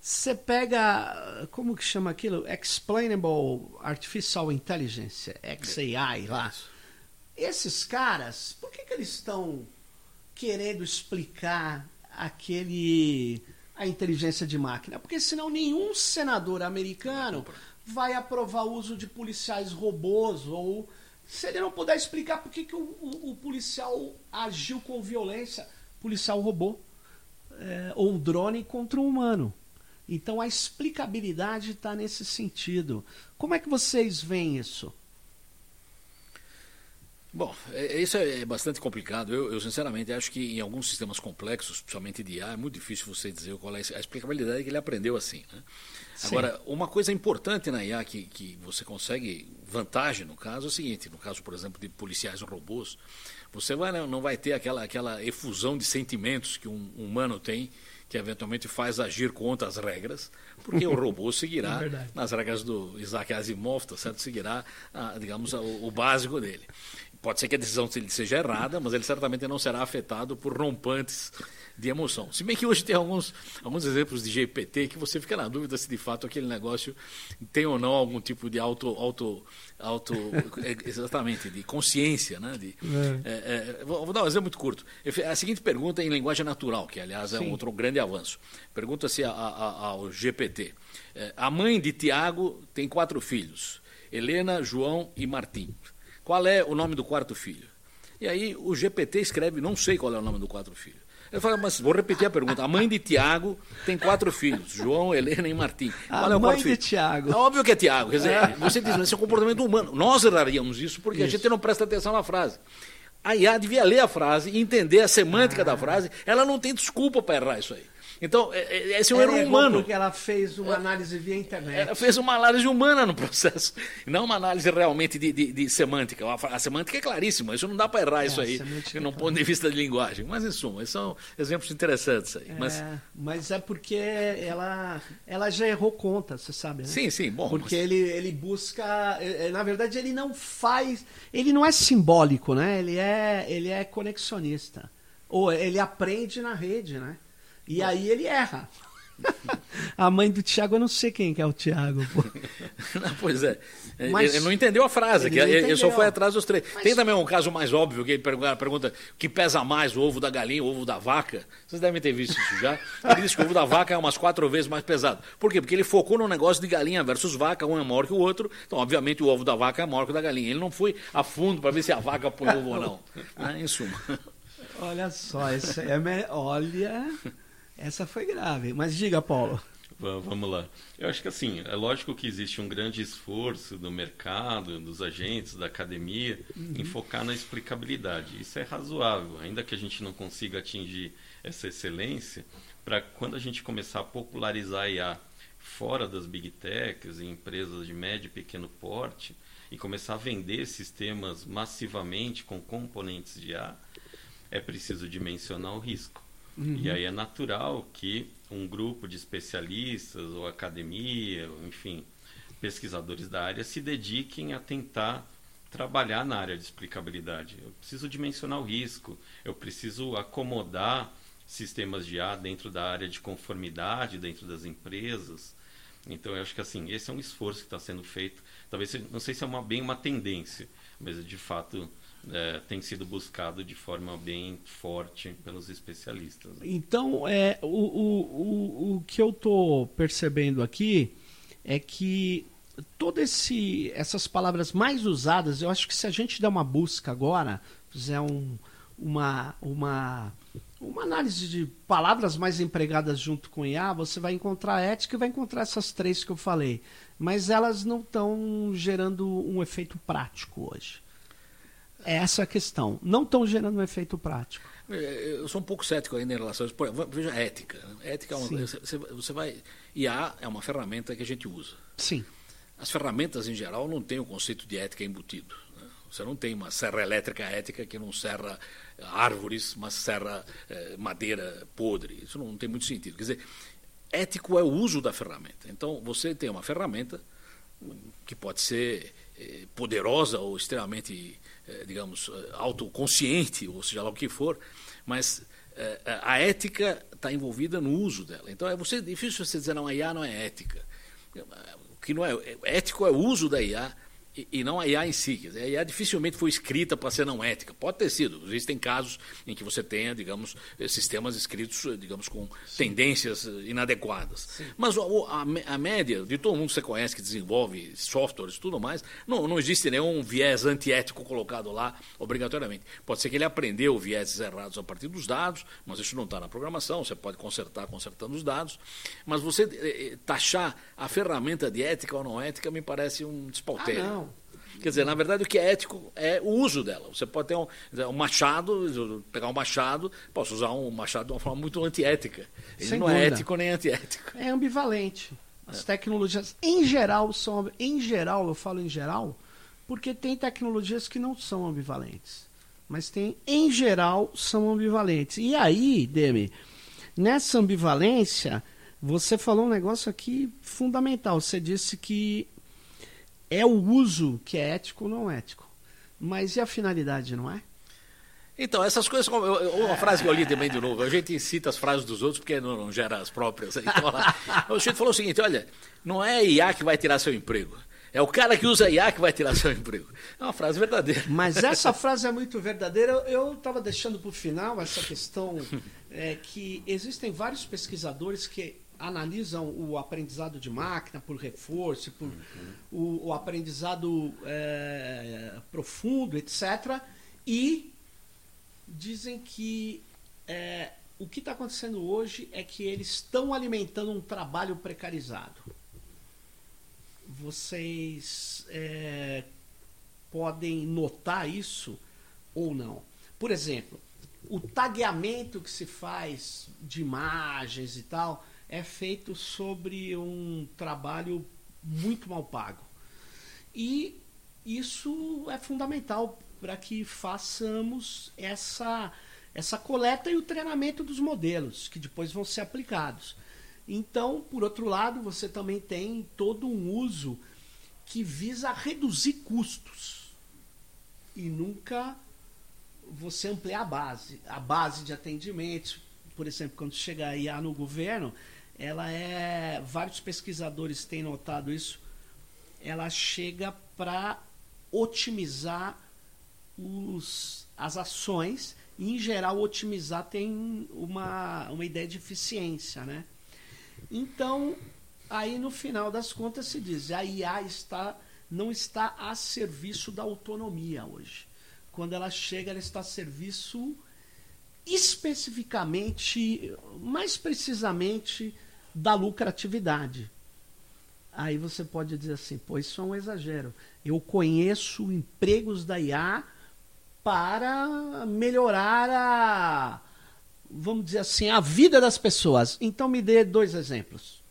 você pega, como que chama aquilo? Explainable Artificial Intelligence, XAI lá. Esses caras, por que, que eles estão querendo explicar aquele a inteligência de máquina? Porque senão nenhum senador americano vai aprovar o uso de policiais robôs ou se ele não puder explicar por que, que o, o, o policial agiu com violência, policial robô é, ou drone contra um humano. Então a explicabilidade está nesse sentido. Como é que vocês veem isso? Bom, é, isso é bastante complicado. Eu, eu, sinceramente acho que em alguns sistemas complexos, principalmente de IA, é muito difícil você dizer qual é a explicabilidade que ele aprendeu assim. Né? Agora, uma coisa importante na IA que, que você consegue vantagem no caso é o seguinte: no caso, por exemplo, de policiais robôs, você vai, não vai ter aquela, aquela efusão de sentimentos que um humano tem que eventualmente faz agir contra as regras, porque o robô seguirá é nas regras do Isaac Asimov, tá certo? seguirá, a, digamos, o, o básico dele. Pode ser que a decisão seja errada, mas ele certamente não será afetado por rompantes de emoção. Se bem que hoje tem alguns, alguns exemplos de GPT que você fica na dúvida se de fato aquele negócio tem ou não algum tipo de auto, auto, auto é, exatamente, de consciência. Né? De, é. É, é vou, vou, dar um exemplo muito curto. A seguinte pergunta em linguagem natural, que aliás é um outro grande avanço. Pergunta-se ao GPT. É, a mãe de Tiago tem quatro filhos, Helena, João e Martim. Qual é o nome do quarto filho? E aí o GPT escreve, não sei qual é o nome do quarto filho. Eu falo, mas vou repetir a pergunta. A mãe de Tiago tem quatro filhos, João, Helena e Martim. Qual a é o mãe de Tiago. É óbvio que é Tiago. Quer dizer, é. você diz, mas esse é um comportamento humano. Nós erraríamos isso porque isso. a gente não presta atenção na frase. A IA devia ler a frase e entender a semântica ah. da frase. Ela não tem desculpa para errar isso aí. Então, é, é, esse é um erro humano. Porque ela fez uma análise via internet. Ela fez uma análise humana no processo, não uma análise realmente de, de, de semântica. A, semântica é claríssima, isso não dá para errar é, isso aí, no é ponto de vista de linguagem. Mas, em suma, esses são exemplos interessantes aí. Mas é, mas é porque ela, ela já errou conta, você sabe, né? Sim, sim, bom. Porque mas... ele, ele busca. Na verdade, ele não faz. Ele não é simbólico, né? Ele é, ele é conexionista. Ou ele aprende na rede, né? E aí ele erra. a mãe do Tiago, eu não sei quem que é o Tiago. pois é. Mas ele não entendeu a frase, ele, ele só foi atrás dos três. Mas... Tem também um caso mais óbvio, que ele pergunta, que pesa mais, o ovo da galinha ou o ovo da vaca. Vocês devem ter visto isso já. Ele disse que o ovo da vaca é umas quatro vezes mais pesado. Por quê? Porque ele focou no negócio de galinha versus vaca, um é maior que o outro. Então, obviamente, o ovo da vaca é maior que o da galinha. Ele não foi a fundo para ver se a vaca põe ovo ou não. Né? Em suma. Olha só, isso é. Olha. Essa foi grave. Mas diga, Paulo. Vamos lá. Eu acho que assim, é lógico que existe um grande esforço do mercado, dos agentes, da academia, uhum. em focar na explicabilidade. Isso é razoável, ainda que a gente não consiga atingir essa excelência, para quando a gente começar a popularizar a IA fora das big techs, em empresas de médio e pequeno porte, e começar a vender sistemas massivamente com componentes de IA, é preciso dimensionar o risco. Uhum. E aí é natural que um grupo de especialistas ou academia, enfim, pesquisadores da área se dediquem a tentar trabalhar na área de explicabilidade. Eu preciso dimensionar o risco, eu preciso acomodar sistemas de A dentro da área de conformidade, dentro das empresas. Então, eu acho que assim, esse é um esforço que está sendo feito. Talvez, não sei se é uma, bem uma tendência, mas de fato é, tem sido buscado de forma bem forte pelos especialistas. Então, é, o, o, o, o que eu estou percebendo aqui é que todas essas palavras mais usadas, eu acho que se a gente der uma busca agora, fizer um, uma, uma, uma análise de palavras mais empregadas junto com IA, você vai encontrar ética e vai encontrar essas três que eu falei. Mas elas não estão gerando um efeito prático hoje. Essa é a questão. Não estão gerando um efeito prático. É, eu sou um pouco cético ainda em relação a isso. Veja a ética. Né? Ética é uma coisa. Você, você vai. IA é uma ferramenta que a gente usa. Sim. As ferramentas, em geral, não têm o conceito de ética embutido. Né? Você não tem uma serra elétrica ética que não serra árvores, mas serra eh, madeira podre. Isso não tem muito sentido. Quer dizer, ético é o uso da ferramenta. Então, você tem uma ferramenta que pode ser eh, poderosa ou extremamente eh, digamos, eh, autoconsciente, ou seja lá o que for, mas eh, a ética está envolvida no uso dela. Então é você, difícil você dizer, não, a IA não é ética. O que não é, ético é o uso da IA e, e, não a IA em si. Dizer, a IA dificilmente foi escrita para ser não ética. Pode ter sido. Existem casos em que você tenha, digamos, eh, sistemas escritos, eh, digamos, com Sim. tendências eh, inadequadas. Sim. Mas a, a, a, média de todo mundo que você conhece que desenvolve softwares e tudo mais, não, não existe nenhum viés antiético colocado lá obrigatoriamente. Pode ser que ele aprendeu vieses errados a partir dos dados, mas isso não está na programação. Você pode consertar consertando os dados. Mas você eh, taxar a ferramenta de ética ou não ética me parece um despautério. Ah, não. Quer dizer, na verdade, o que é ético é o uso dela. Você pode ter um, um machado, pegar um machado, posso usar um machado de uma forma muito antiética. Ele Sem não é dúvida. é ético nem antiético. É ambivalente. As é. tecnologias, em geral, são. Em geral, eu falo em geral, porque tem tecnologias que não são ambivalentes. Mas tem, em geral, são ambivalentes. E aí, Demi, nessa ambivalência, você falou um negócio aqui fundamental. Você disse que é o uso que é ético ou não ético. Mas e a finalidade, não é? Então, essas coisas, uma frase que eu li também de novo, a gente cita as frases dos outros porque não, não gera as próprias. Então, lá, o sujeito falou o seguinte: olha, não é a IA que vai tirar seu emprego. É o cara que usa IA que vai tirar seu emprego. É uma frase verdadeira. Mas essa frase é muito verdadeira. Eu estava deixando para o final essa questão é, que existem vários pesquisadores que analisam o aprendizado de máquina por reforço, por uhum. o, o, aprendizado é, profundo, etc. E dizem que é, o que está acontecendo hoje é que eles estão alimentando um trabalho precarizado. Vocês é, podem notar isso ou não. Por exemplo, o tagueamento que se faz de imagens e tal é feito sobre um trabalho muito mal pago. E isso é fundamental para que façamos essa, essa coleta e o treinamento dos modelos, que depois vão ser aplicados. Então, por outro lado, você também tem todo um uso que visa reduzir custos e nunca você ampliar a base, a base de atendimento. Por exemplo, quando chega a IA no governo, ela é. Vários pesquisadores têm notado isso. Ela chega para otimizar os, as ações e, em geral, otimizar tem uma, uma ideia de eficiência, né? Então, aí no final das contas se diz, a IA está, não está a serviço da autonomia hoje. Quando ela chega, ela está a serviço especificamente, mais precisamente, da lucratividade. Aí você pode dizer assim, pô, isso é um exagero. Eu conheço empregos da IA para melhorar a, vamos dizer assim, a vida das pessoas. Então me dê dois exemplos.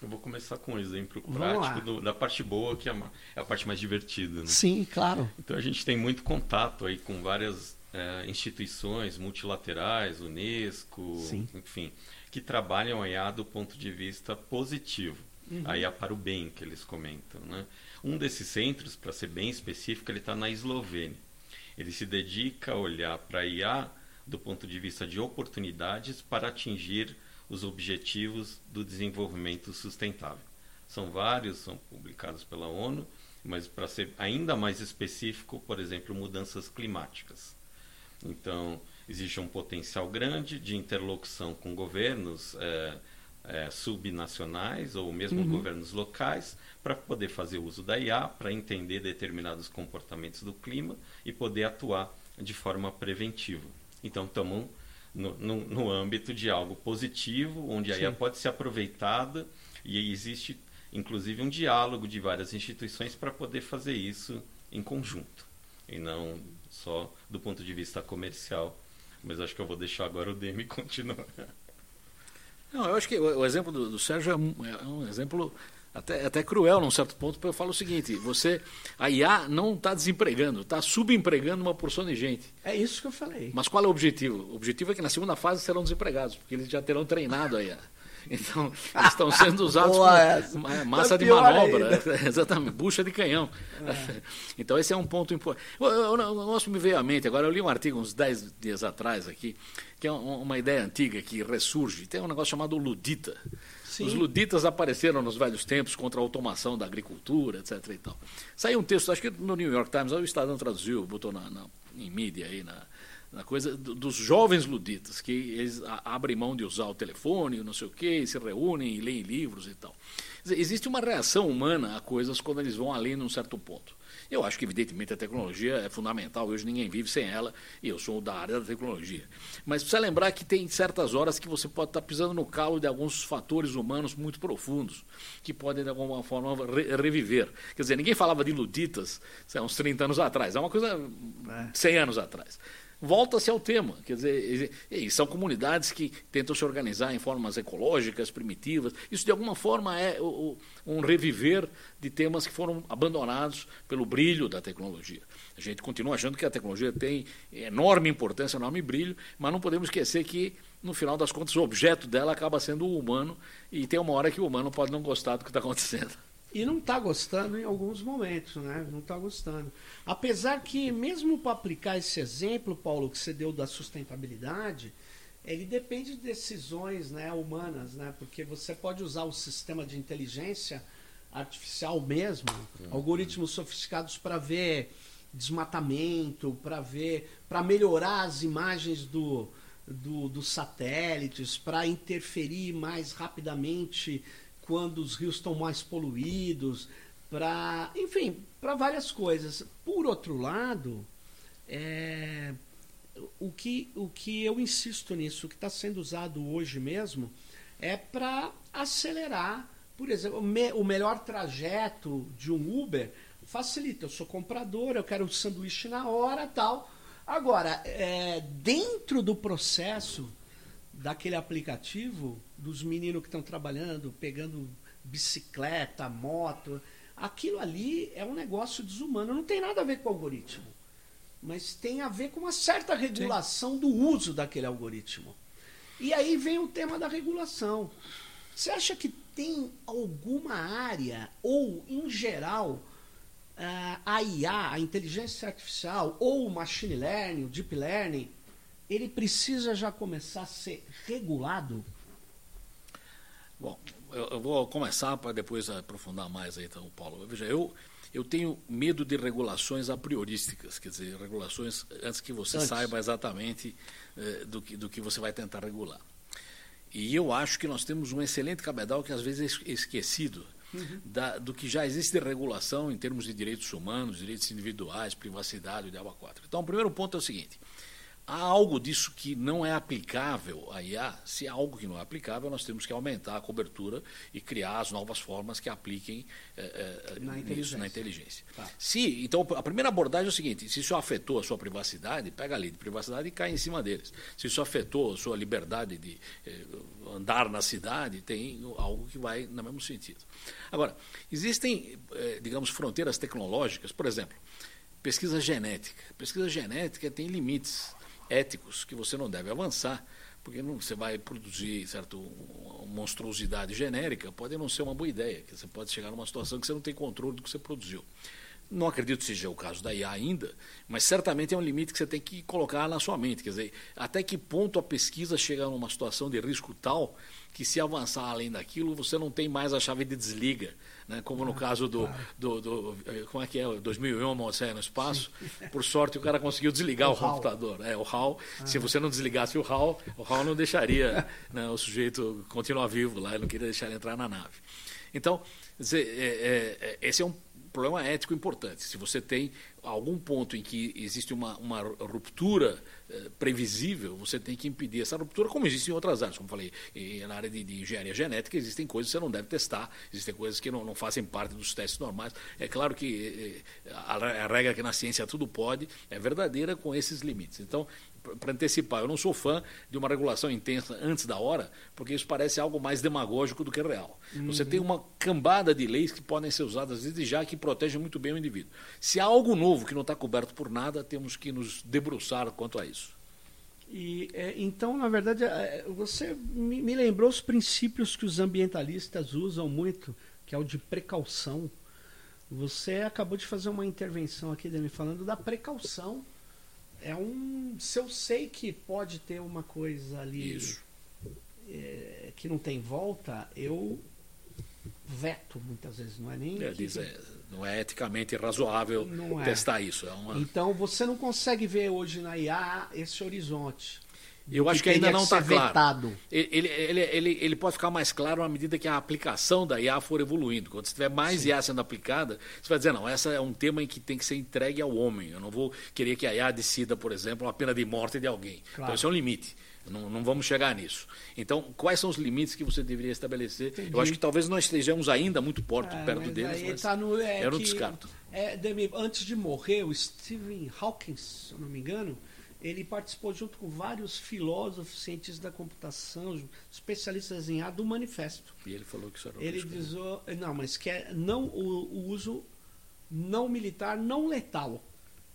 Eu vou começar com um exemplo prático do, da parte boa, que é a, é a parte mais divertida. Né? Sim, claro. Então a gente tem muito contato aí com várias é, instituições multilaterais, Unesco, Sim. enfim, que trabalham a IA do ponto de vista positivo. Uhum. A IA para o bem, que eles comentam. Né? Um desses centros, para ser bem específico, ele está na Eslovênia. Ele se dedica a olhar para a IA do ponto de vista de oportunidades para atingir os objetivos do desenvolvimento sustentável. São vários, são publicados pela ONU, mas para ser ainda mais específico, por exemplo, mudanças climáticas. Então, existe um potencial grande de interlocução com governos é, é, subnacionais ou mesmo uhum. governos locais para poder fazer uso da IA, para entender determinados comportamentos do clima e poder atuar de forma preventiva. Então, estamos no, no, no, âmbito de algo positivo, onde a IA pode ser aproveitada e existe, inclusive, um diálogo de várias instituições para poder fazer isso em conjunto e não só do ponto de vista comercial. Mas acho que eu vou deixar agora o Demi continuar. Não, eu acho que o, o exemplo do, do Sérgio é um, é um, exemplo até, até cruel num certo ponto, porque eu falo o seguinte, você, a IA não está desempregando, está subempregando uma porção de gente. É isso que eu falei. Mas qual é o objetivo? O objetivo é que na segunda fase serão desempregados, porque eles já terão treinado a IA. Então, eles estão sendo usados como é, massa tá de manobra. Exatamente, bucha de canhão. É. Então, esse é um ponto importante. O negócio me veio à mente, agora eu li um artigo uns 10 dias atrás aqui, que é uma ideia antiga que ressurge. Tem um negócio chamado ludita. Sim. Os luditas apareceram nos velhos tempos contra a automação da agricultura, etc. E tal. Saiu um texto, acho que no New York Times, o Estadão traduziu, botou na, na, em mídia aí, na, na coisa dos jovens luditas, que eles abrem mão de usar o telefone, não sei o quê, se reúnem e leem livros e tal. Existe uma reação humana a coisas quando eles vão além num certo ponto. Eu acho que, evidentemente, a tecnologia é fundamental, hoje ninguém vive sem ela, e eu sou da área da tecnologia. Mas precisa lembrar que tem certas horas que você pode estar pisando no calo de alguns fatores humanos muito profundos, que podem, de alguma forma, re reviver. Quer dizer, ninguém falava de luditas há uns 30 anos atrás, é uma coisa 100 anos atrás volta-se ao tema. Quer dizer, são comunidades que tentam se organizar em formas ecológicas, primitivas. Isso, de alguma forma, é um reviver de temas que foram abandonados pelo brilho da tecnologia. A gente continua achando que a tecnologia tem enorme importância, enorme brilho, mas não podemos esquecer que, no final das contas, o objeto dela acaba sendo o humano e tem uma hora que o humano pode não gostar do que está acontecendo. E não está gostando em alguns momentos, né? Não está gostando. Apesar que, mesmo para aplicar esse exemplo, Paulo, que você deu da sustentabilidade, ele depende de decisões né, humanas, né? Porque você pode usar o sistema de inteligência artificial mesmo, uhum. algoritmos sofisticados para ver desmatamento, para ver, para melhorar as imagens do, do, dos satélites, para interferir mais rapidamente quando os rios estão mais poluídos, para, enfim, para várias coisas. Por outro lado, é, o, que, o que eu insisto nisso, o que está sendo usado hoje mesmo, é para acelerar, por exemplo, me, o melhor trajeto de um Uber facilita. Eu sou comprador, eu quero um sanduíche na hora tal. Agora, é, dentro do processo daquele aplicativo, dos meninos que estão trabalhando, pegando bicicleta, moto, aquilo ali é um negócio desumano. Não tem nada a ver com o algoritmo, mas tem a ver com uma certa regulação Sim. do uso daquele algoritmo. E aí vem o tema da regulação. Você acha que tem alguma área, ou em geral, a IA, a inteligência artificial, ou o machine learning, o deep learning, ele precisa já começar a ser regulado? Bom, eu, eu vou começar para depois aprofundar mais aí, então, Paulo. Veja, eu, eu tenho medo de regulações a priorísticas, quer dizer, regulações antes que você antes. saiba exatamente eh, do, que, do que você vai tentar regular. E eu acho que nós temos um excelente cabedal que às vezes é esquecido uhum. da, do que já existe de regulação em termos de direitos humanos, direitos individuais, privacidade, o diabo 4. Então, o primeiro ponto é o seguinte: há algo disso que não é aplicável à IA, se há algo que não é aplicável, nós temos que aumentar a cobertura e criar as novas formas que apliquem é, na, inteligência. na inteligência. Tá. Se, então, a primeira abordagem é o seguinte: se isso afetou a sua privacidade, pega a lei de privacidade e cai em cima deles. Se isso afetou a sua liberdade de eh, andar na cidade, tem algo que vai no mesmo sentido. Agora, existem, eh, digamos, fronteiras tecnológicas, por exemplo, pesquisa genética. Pesquisa genética tem limites éticos que você não deve avançar, porque não, você vai produzir certo, uma monstruosidade genérica, pode não ser uma boa ideia, que você pode chegar numa situação que você não tem controle do que você produziu. Não acredito que seja o caso da IA ainda, mas certamente é um limite que você tem que colocar na sua mente. Quer dizer, até que ponto a pesquisa chega numa situação de risco tal que se avançar além daquilo, você não tem mais a chave de desliga, né? como no ah, caso do, claro. do, do, eh, como é que é, 2001, uma Odisseia no Espaço, Sim. por sorte o cara conseguiu desligar o, o computador, é, o HAL, ah. se você não desligasse o HAL, o HAL não deixaria né, o sujeito continuar vivo lá, ele não queria deixar ele entrar na nave. Então, é, é, é esse é um problema ético importante. Se você tem algum ponto em que existe uma, uma ruptura eh, previsível, você tem que impedir essa ruptura, como existe em outras áreas. Como falei, na área de, de, engenharia genética, existem coisas que você não deve testar, existem coisas que não, não fazem parte dos testes normais. É claro que eh, a, a regra que na ciência tudo pode é verdadeira com esses limites. Então, para antecipar, eu não sou fã de uma regulação intensa antes da hora, porque isso parece algo mais demagógico do que real. Uhum. Você tem uma cambada de leis que podem ser usadas desde já que protegem muito bem o indivíduo. Se há algo novo que não está coberto por nada, temos que nos debruçar quanto a isso. E, é, então, na verdade, é, você me, me lembrou os princípios que os ambientalistas usam muito, que é o de precaução. Você acabou de fazer uma intervenção aqui, Dani, falando da precaução é um. Se eu sei que pode ter uma coisa ali é, que não tem volta, eu veto muitas vezes, não é nem. É, que, é, não é eticamente razoável é. testar isso. É uma... Então você não consegue ver hoje na IA esse horizonte. Eu acho que, que ainda não está claro. Ele, ele, ele, ele pode ficar mais claro à medida que a aplicação da IA for evoluindo. Quando tiver mais Sim. IA sendo aplicada, você vai dizer, não, essa é um tema em que tem que ser entregue ao homem. Eu não vou querer que a IA decida, por exemplo, uma pena de morte de alguém. Então, claro. Então, isso é um limite. Não, não, vamos chegar nisso. Então, quais são os limites que você deveria estabelecer? Entendi. Eu acho que talvez nós estejamos ainda muito perto, é, perto deles, mas tá no, é eu não descarto. É, antes de morrer, o Stephen Hawking, se eu não me engano, ele participou junto com vários filósofos, cientistas da computação, especialistas em A do manifesto. E ele falou que isso era Ele diz, não, mas que é não o, o, uso não militar, não letal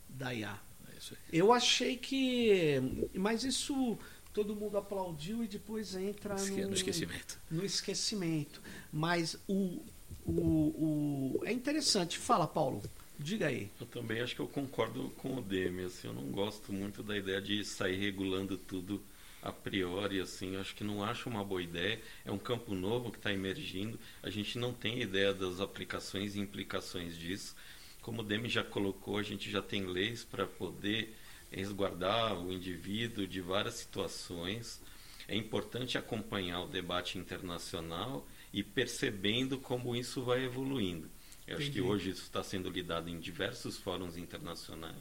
da IA. É Eu achei que, mas isso todo mundo aplaudiu e depois entra no, no esquecimento. No esquecimento. Mas o, o, o, é interessante. Fala, Paulo. Diga aí. Eu também acho que eu concordo com o Demi. Assim, eu não gosto muito da ideia de sair regulando tudo a priori. Assim, acho que não acho uma boa ideia. É um campo novo que está emergindo. A gente não tem ideia das aplicações e implicações disso. Como o Demi já colocou, a gente já tem leis para poder resguardar o indivíduo de várias situações. É importante acompanhar o debate internacional e percebendo como isso vai evoluindo. Eu Entendi. acho que hoje isso está sendo lidado em diversos fóruns internacionais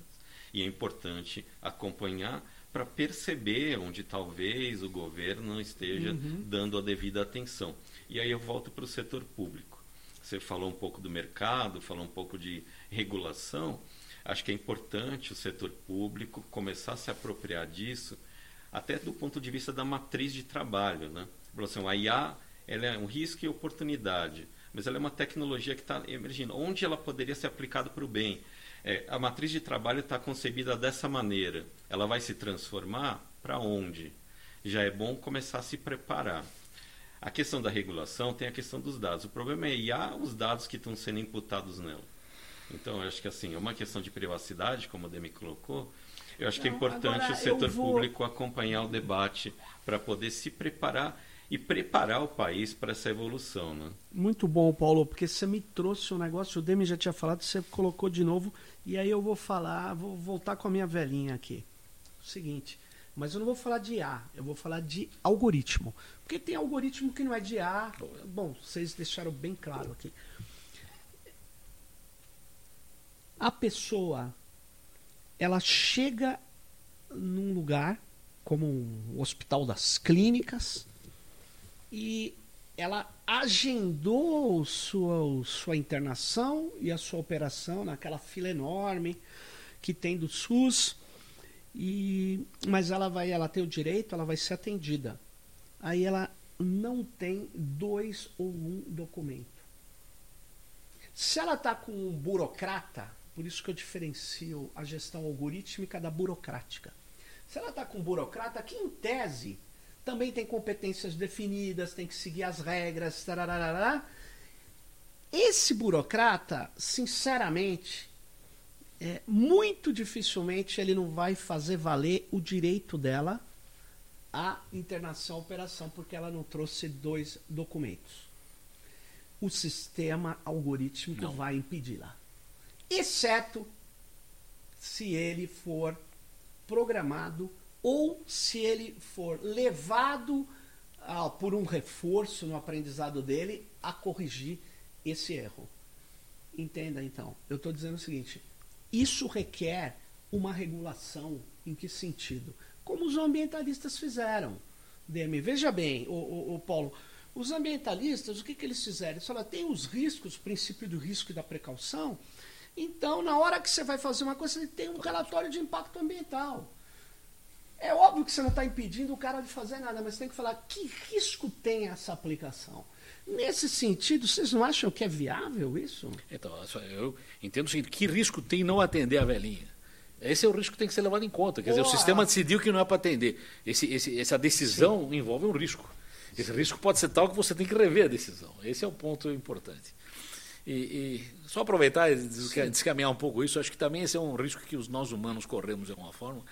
e é importante acompanhar para perceber onde talvez o governo não esteja uhum. dando a devida atenção. E aí eu volto para o setor público. Você falou um pouco do mercado, falou um pouco de regulação. Acho que é importante o setor público começar a se apropriar disso, até do ponto de vista da matriz de trabalho. Né? Assim, a IA ela é um risco e oportunidade, mas ela é uma tecnologia que está emergindo. Onde ela poderia ser aplicada para o bem? É, a matriz de trabalho está concebida dessa maneira. Ela vai se transformar para onde? Já é bom começar a se preparar. A questão da regulação tem a questão dos dados. O problema é IA os dados que estão sendo imputados nela. Então, eu acho que assim, é uma questão de privacidade, como o Demi colocou. Eu acho que é importante o setor vou... público acompanhar o debate para poder se preparar e preparar o país para essa evolução. Né? Muito bom, Paulo, porque você me trouxe um negócio, o Demi já tinha falado, você colocou de novo, e aí eu vou falar, vou voltar com a minha velhinha aqui. O seguinte, mas eu não vou falar de A, eu vou falar de algoritmo. Porque tem algoritmo que não é de A. Bom, vocês deixaram bem claro aqui. A pessoa, ela chega num lugar como um hospital das clínicas, e ela agendou sua, sua internação e a sua operação naquela fila enorme que tem do SUS. E, mas ela vai, ela tem o direito, ela vai ser atendida. Aí ela não tem dois ou um documento. Se ela está com um burocrata, por isso que eu diferencio a gestão algorítmica da burocrática. Se ela está com um burocrata que, em tese, também tem competências definidas, tem que seguir as regras, tararara. Esse burocrata, sinceramente, é, muito dificilmente ele não vai fazer valer o direito dela à internação à operação, porque ela não trouxe dois documentos. O sistema algorítmico não. vai impedi-la. Exceto se ele for programado ou se ele for levado ah, por um reforço no aprendizado dele a corrigir esse erro. Entenda então, eu estou dizendo o seguinte: isso requer uma regulação. Em que sentido? Como os ambientalistas fizeram. DM, veja bem, o, o, o Paulo, os ambientalistas, o que, que eles fizeram? Eles falaram, tem os riscos, o princípio do risco e da precaução. Então, na hora que você vai fazer uma coisa, você tem um relatório de impacto ambiental. É óbvio que você não está impedindo o cara de fazer nada, mas tem que falar que risco tem essa aplicação. Nesse sentido, vocês não acham que é viável isso? Então, eu entendo o seguinte: que risco tem não atender a velhinha? Esse é o risco que tem que ser levado em conta. Quer dizer, o sistema decidiu que não é para atender. Esse, esse, essa decisão Sim. envolve um risco. Esse risco pode ser tal que você tem que rever a decisão. Esse é o um ponto importante. E, e, só aproveitar e descaminhar um pouco isso, acho que também esse é um risco que os nós humanos corremos de alguma forma,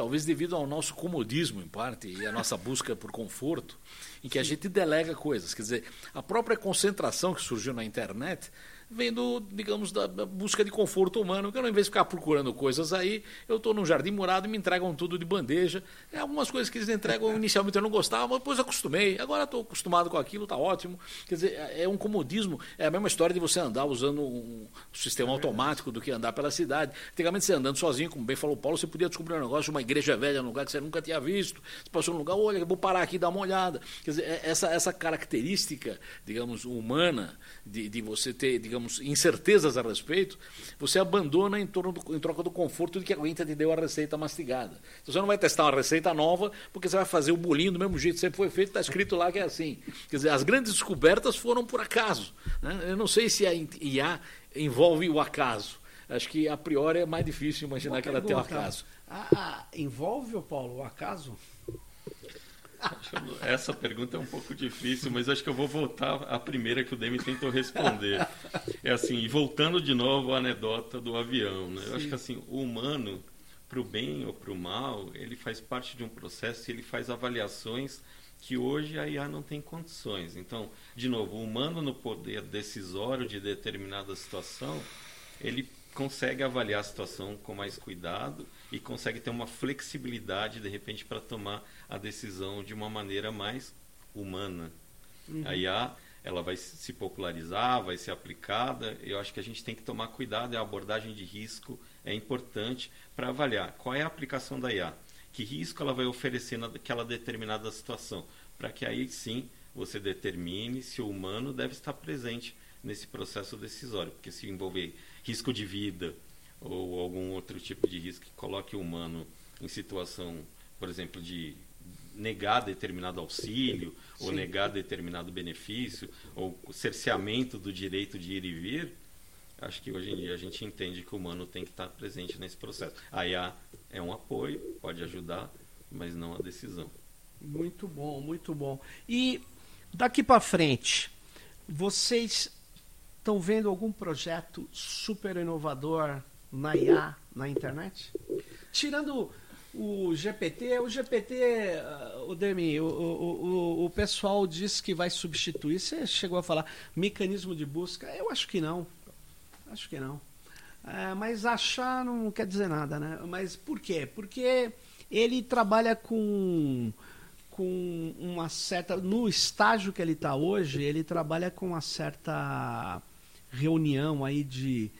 talvez devido ao nosso comodismo, em parte, e a nossa busca por conforto, em que a gente delega coisas. Quer dizer, a própria concentração que surgiu na internet vem do, digamos, da, busca de conforto humano, que eu, ao invés de ficar procurando coisas aí, eu estou num jardim morado e me entregam tudo de bandeja. É algumas coisas que eles entregam, inicialmente eu não gostava, mas depois acostumei. Agora estou acostumado com aquilo, está ótimo. Quer dizer, é, é um comodismo, é a mesma história de você andar usando um sistema automático do que andar pela cidade. Antigamente você andando sozinho, como bem falou Paulo, você podia descobrir um negócio, uma igreja velha num lugar que você nunca tinha visto. Você passou num lugar, olha, vou parar aqui e dar uma olhada. Quer dizer, é, essa, essa característica, digamos, humana de, de você ter, digamos, digamos, incertezas a respeito, você abandona em, torno do, em troca do conforto de que alguém te deu a receita mastigada. Então, você não vai testar uma receita nova, porque você vai fazer o bolinho do mesmo jeito que sempre foi feito, está escrito lá que é assim. Quer dizer, as grandes descobertas foram por acaso. Né? Eu não sei se a IA envolve o acaso. Acho que a priori é mais difícil imaginar Boa que ela tem o acaso. Ah, envolve, Paulo, o acaso? Essa pergunta é um pouco difícil, mas acho que eu vou voltar à primeira que o Demi tentou responder. É assim, e voltando de novo à anedota do avião, né? Eu acho que assim, o humano, para o bem ou para o mal, ele faz parte de um processo e ele faz avaliações que hoje a IA não tem condições. Então, de novo, o humano no poder decisório de determinada situação, ele consegue avaliar a situação com mais cuidado e consegue ter uma flexibilidade de repente para tomar a decisão de uma maneira mais humana. Uhum. A IA ela vai se popularizar, vai ser aplicada. Eu acho que a gente tem que tomar cuidado. A abordagem de risco é importante para avaliar qual é a aplicação da IA, que risco ela vai oferecer naquela determinada situação, para que aí sim você determine se o humano deve estar presente nesse processo decisório, porque se envolver risco de vida ou algum outro tipo de risco que coloque o humano em situação, por exemplo, de negar determinado auxílio Sim. ou negar determinado benefício ou cerceamento do direito de ir e vir, acho que hoje em dia a gente entende que o humano tem que estar presente nesse processo. A IA é um apoio, pode ajudar, mas não a decisão. Muito bom, muito bom. E daqui para frente, vocês Estão vendo algum projeto super inovador na IA, na internet? Tirando o GPT, o GPT, o Demi, o, o, o, pessoal diz que vai substituir. Você chegou a falar mecanismo de busca? Eu acho que não. Acho que não. É, mas achar não quer dizer nada, né? Mas por quê? Porque ele trabalha com com uma certa no estágio que ele está hoje ele trabalha com uma certa reunião aí de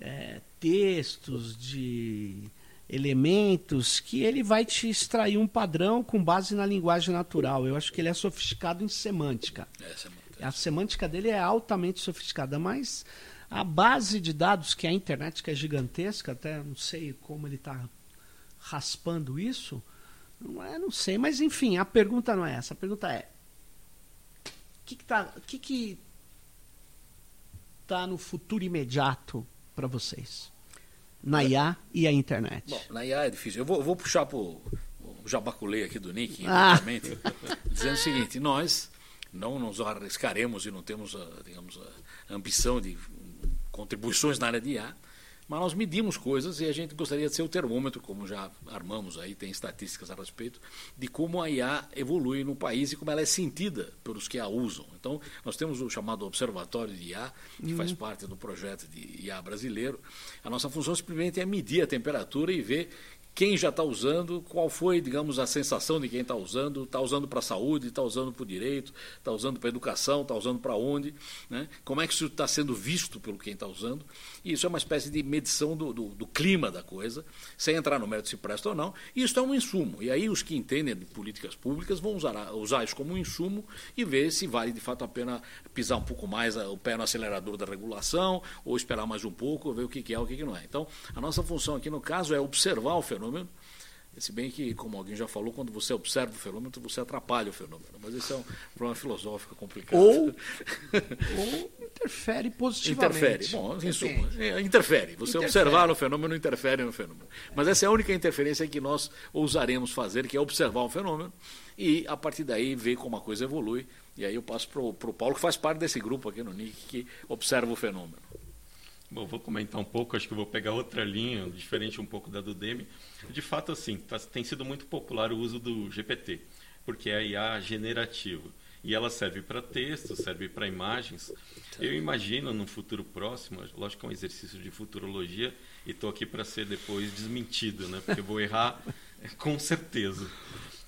é, textos, de elementos, que ele vai te extrair um padrão com base na linguagem natural. Eu acho que ele é sofisticado em semântica. É, semântica. A semântica dele é altamente sofisticada, mas a base de dados, que é a internet, que é gigantesca, até não sei como ele está raspando isso, não, é, não sei, mas enfim, a pergunta não é essa. A pergunta é: o que, que, tá, que, que está no futuro imediato para vocês? Na IA e a internet. Bom, na IA é difícil. Eu vou, vou puxar para o jabaculei aqui do Nick, ah. dizendo o seguinte: nós não nos arriscaremos e não temos, a, digamos, a ambição de contribuições na área de IA, mas nós medimos coisas e a gente gostaria de ser o termômetro, como já armamos aí, tem estatísticas a respeito, de como a IA evolui no país e como ela é sentida pelos que a usam. Então, nós temos o chamado Observatório de IA, que uhum. faz parte do projeto de IA brasileiro. A nossa função simplesmente é medir a temperatura e ver quem já está usando, qual foi, digamos, a sensação de quem está usando, está usando para a saúde, está usando para o direito, está usando para a educação, está usando para onde, né? como é que isso está sendo visto pelo quem está usando. E isso é uma espécie de medição do, do, do, clima da coisa, sem entrar no mérito se presta ou não. E isso é um insumo. E aí os que entendem de políticas públicas vão usar, usar isso como um insumo e ver se vale de fato a pena pisar um pouco mais o pé no acelerador da regulação, ou esperar mais um pouco, ver o que, é o que não é. Então, a nossa função aqui no caso é observar o fenômeno fenômeno. Se bem que, como alguém já falou, quando você observa o fenômeno, você atrapalha o fenômeno. Mas esse é um problema filosófico complicado. Ou, ou interfere positivamente. Interfere. Bom, em suma, é, interfere. Você interfere. observar o fenômeno interfere no fenômeno. Mas essa é a única interferência que nós ousaremos fazer, que é observar o fenômeno e, a partir daí, ver como a coisa evolui. E aí eu passo para o Paulo, que faz parte desse grupo aqui no NIC, que observa o fenômeno. Bom, vou comentar um pouco, acho que vou pegar outra linha, diferente um pouco da do Demi. De fato, assim, tá, tem sido muito popular o uso do GPT, porque é a IA generativa. E ela serve para texto, serve para imagens. Eu imagino, no futuro próximo, lógico que é um exercício de futurologia, e estou aqui para ser depois desmentido, né? porque eu vou errar com certeza.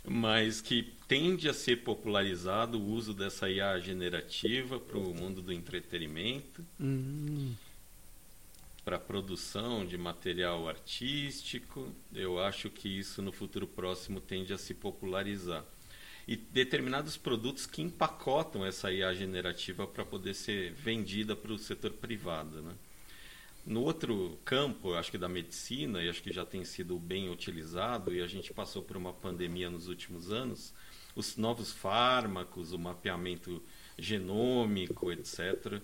Mas que tende a ser popularizado o uso dessa IA generativa para o mundo do entretenimento. Uhum para produção de material artístico. Eu acho que isso no futuro próximo tende a se popularizar. E determinados produtos que empacotam essa IA generativa para poder ser vendida para o setor privado. Né? No outro campo, acho que da medicina, e acho que já tem sido bem utilizado, e a gente passou por uma pandemia nos últimos anos, os novos fármacos, o mapeamento genômico, etc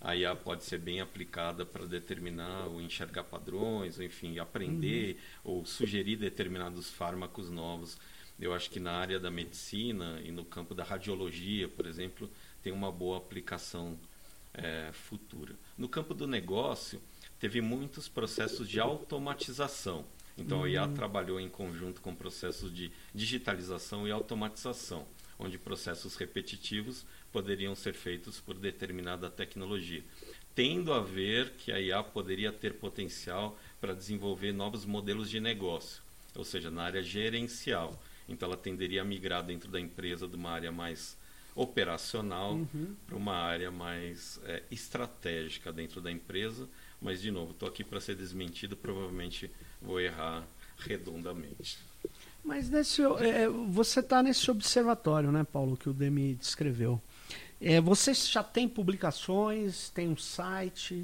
a IA pode ser bem aplicada para determinar ou enxergar padrões, ou enfim, aprender uhum. ou sugerir determinados fármacos novos Eu acho que na área da medicina e no campo da radiologia, por exemplo, tem uma boa aplicação é, futura. No campo do negócio, teve muitos processos de automatização. Então, a IA trabalhou em conjunto com processos de digitalização e automatização, onde processos repetitivos poderiam ser feitos por determinada tecnologia, tendo a ver que a IA poderia ter potencial para desenvolver novos modelos de negócio, ou seja, na área gerencial. Então, ela tenderia a migrar dentro da empresa de uma área mais operacional uhum. para uma área mais é, estratégica dentro da empresa. Mas, de novo, estou aqui para ser desmentido, provavelmente vou errar redondamente. Mas nesse, é, você está nesse observatório, né, Paulo, que o Demi descreveu. É, você já tem publicações, tem um site?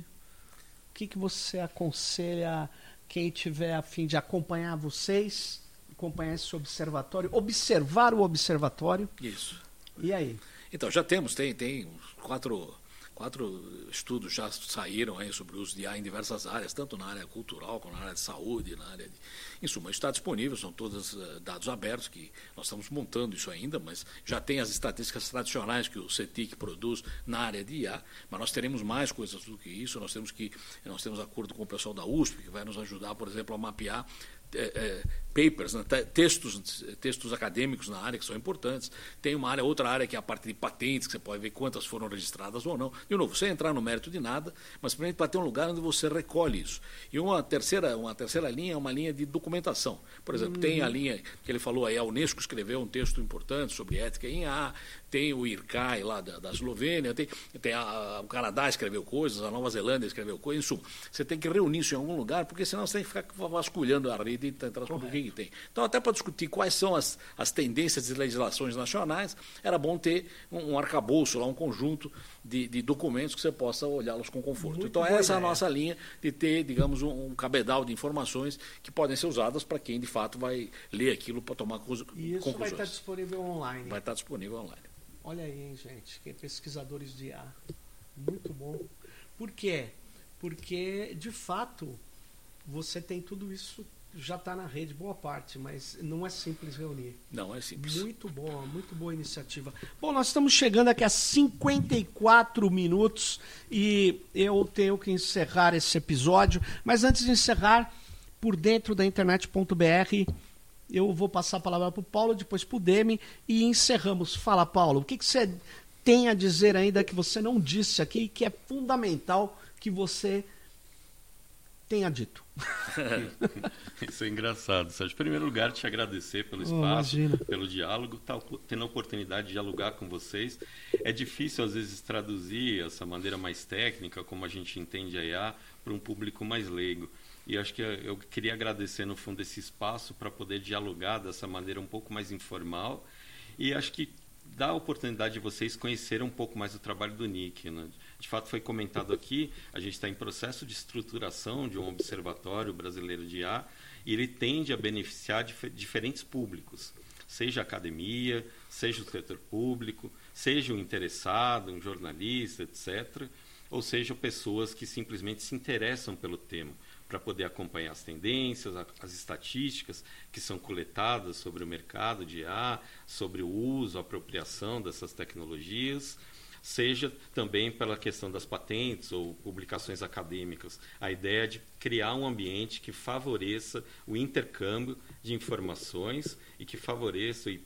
O que, que você aconselha quem tiver a fim de acompanhar vocês, acompanhar esse observatório, observar o observatório? Isso. E aí? Então, já temos, tem, tem quatro Quatro estudos já saíram aí sobre o uso de IA em diversas áreas, tanto na área cultural como na área de saúde, na área de... Em suma, está disponível, são todos uh, dados abertos, que nós estamos montando isso ainda, mas já tem as estatísticas tradicionais que o CETIC produz na área de IA, mas nós teremos mais coisas do que isso, nós temos que, nós temos acordo com o pessoal da USP, que vai nos ajudar, por exemplo, a mapear é, é, papers, né, textos, textos acadêmicos na área que são importantes. Tem uma área, outra área que é a parte de patentes, que você pode ver quantas foram registradas ou não. De novo, sem entrar no mérito de nada, mas para ter um lugar onde você recolhe isso. E uma terceira, uma terceira linha é uma linha de documentação. Por exemplo, uhum. tem a linha que ele falou aí, a Unesco escreveu um texto importante sobre ética em A, tem o IRCAI lá da, da Eslovênia, tem, tem a, o Canadá escreveu coisas, a Nova Zelândia escreveu coisas, em suma, você tem que reunir isso em algum lugar, porque senão você tem que ficar vasculhando a rede e tentar descobrir que tem. Então, até para discutir quais são as, as tendências de legislações nacionais, era bom ter um, um arcabouço lá, um conjunto de, de documentos que você possa olhá-los com conforto. Muito então, essa é a nossa linha de ter, digamos, um, um cabedal de informações que podem ser usadas para quem, de fato, vai ler aquilo para tomar conclusões. E isso vai estar disponível online. Vai estar disponível online. Olha aí, hein, gente, que é pesquisadores de IA. Muito bom. Por quê? Porque, de fato, você tem tudo isso, já está na rede, boa parte, mas não é simples reunir. Não é simples. Muito bom, muito boa iniciativa. Bom, nós estamos chegando aqui a 54 minutos e eu tenho que encerrar esse episódio, mas antes de encerrar, por dentro da internet.br eu vou passar a palavra para o Paulo, depois para o Demi e encerramos. Fala, Paulo, o que, que você tem a dizer ainda que você não disse aqui que é fundamental que você tenha dito? Isso é engraçado, Sérgio. Em primeiro lugar, te agradecer pelo espaço, oh, pelo diálogo, tá, tendo a oportunidade de dialogar com vocês. É difícil, às vezes, traduzir essa maneira mais técnica, como a gente entende a IA, para um público mais leigo. E acho que eu queria agradecer, no fundo, esse espaço para poder dialogar dessa maneira um pouco mais informal. E acho que dá a oportunidade de vocês conhecerem um pouco mais o trabalho do Nick. Né? De fato, foi comentado aqui, a gente está em processo de estruturação de um observatório brasileiro de IA e ele tende a beneficiar dif diferentes públicos, seja a academia, seja o setor público, seja um interessado, um jornalista, etc., ou seja, pessoas que simplesmente se interessam pelo tema para poder acompanhar as tendências, as estatísticas que são coletadas sobre o mercado de IA, sobre o uso, a apropriação dessas tecnologias, seja também pela questão das patentes ou publicações acadêmicas. A ideia de criar um ambiente que favoreça o intercâmbio de informações e que favoreça e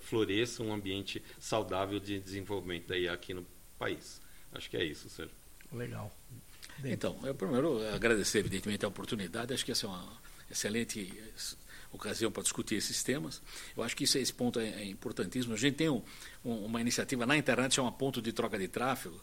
floresça um ambiente saudável de desenvolvimento da IA aqui no país. Acho que é isso, Sérgio. Legal. Então, eu primeiro agradecer, evidentemente, a oportunidade. Acho que essa é uma excelente ocasião para discutir esses temas. Eu acho que isso, esse ponto é, é importantíssimo. A gente tem um, um, uma iniciativa na internet, chama Ponto de Troca de Tráfego,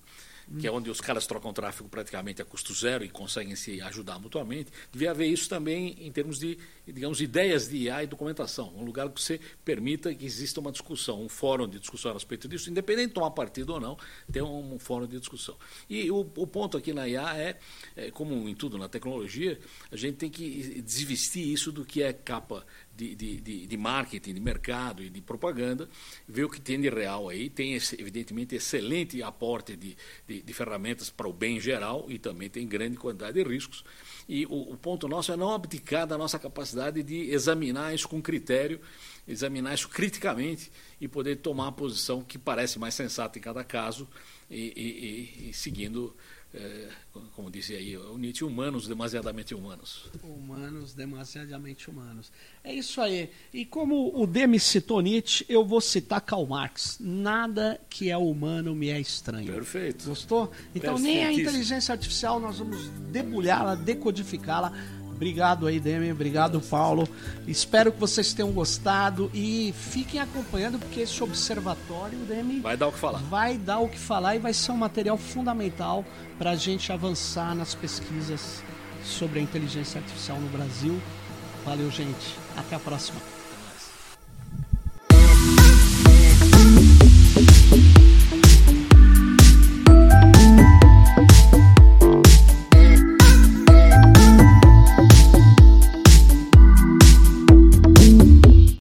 que é onde os caras trocam tráfego praticamente a custo zero e conseguem se ajudar mutuamente, devia haver isso também em termos de, digamos, ideias de IA e documentação. Um lugar que você permita que exista uma discussão, um fórum de discussão a respeito disso, independente de tomar partido ou não, ter um, um fórum de discussão. E o, o, ponto aqui na IA é, é, como em tudo na tecnologia, a gente tem que desvestir isso do que é capa de, de, de, marketing, de mercado e de propaganda, ver o que tem de real aí. Tem, evidentemente, excelente aporte de, de, de, ferramentas para o bem geral e também tem grande quantidade de riscos. E o, o ponto nosso é não abdicar da nossa capacidade de examinar isso com critério, examinar isso criticamente e poder tomar a posição que parece mais sensata em cada caso e, e, e, e seguindo é, como disse aí o Nietzsche, humanos demasiadamente humanos. Humanos demasiadamente humanos. É isso aí. E como o Demi citou Nietzsche, eu vou citar Karl Marx. Nada que é humano me é estranho. Perfeito. Gostou? Então nem a inteligência artificial nós vamos debulhá-la, decodificá-la Obrigado aí, Demi. Obrigado, Paulo. Espero que vocês tenham gostado e fiquem acompanhando, porque esse observatório, Demi. Vai dar o que falar. Vai dar o que falar e vai ser um material fundamental para a gente avançar nas pesquisas sobre a inteligência artificial no Brasil. Valeu, gente. Até a próxima.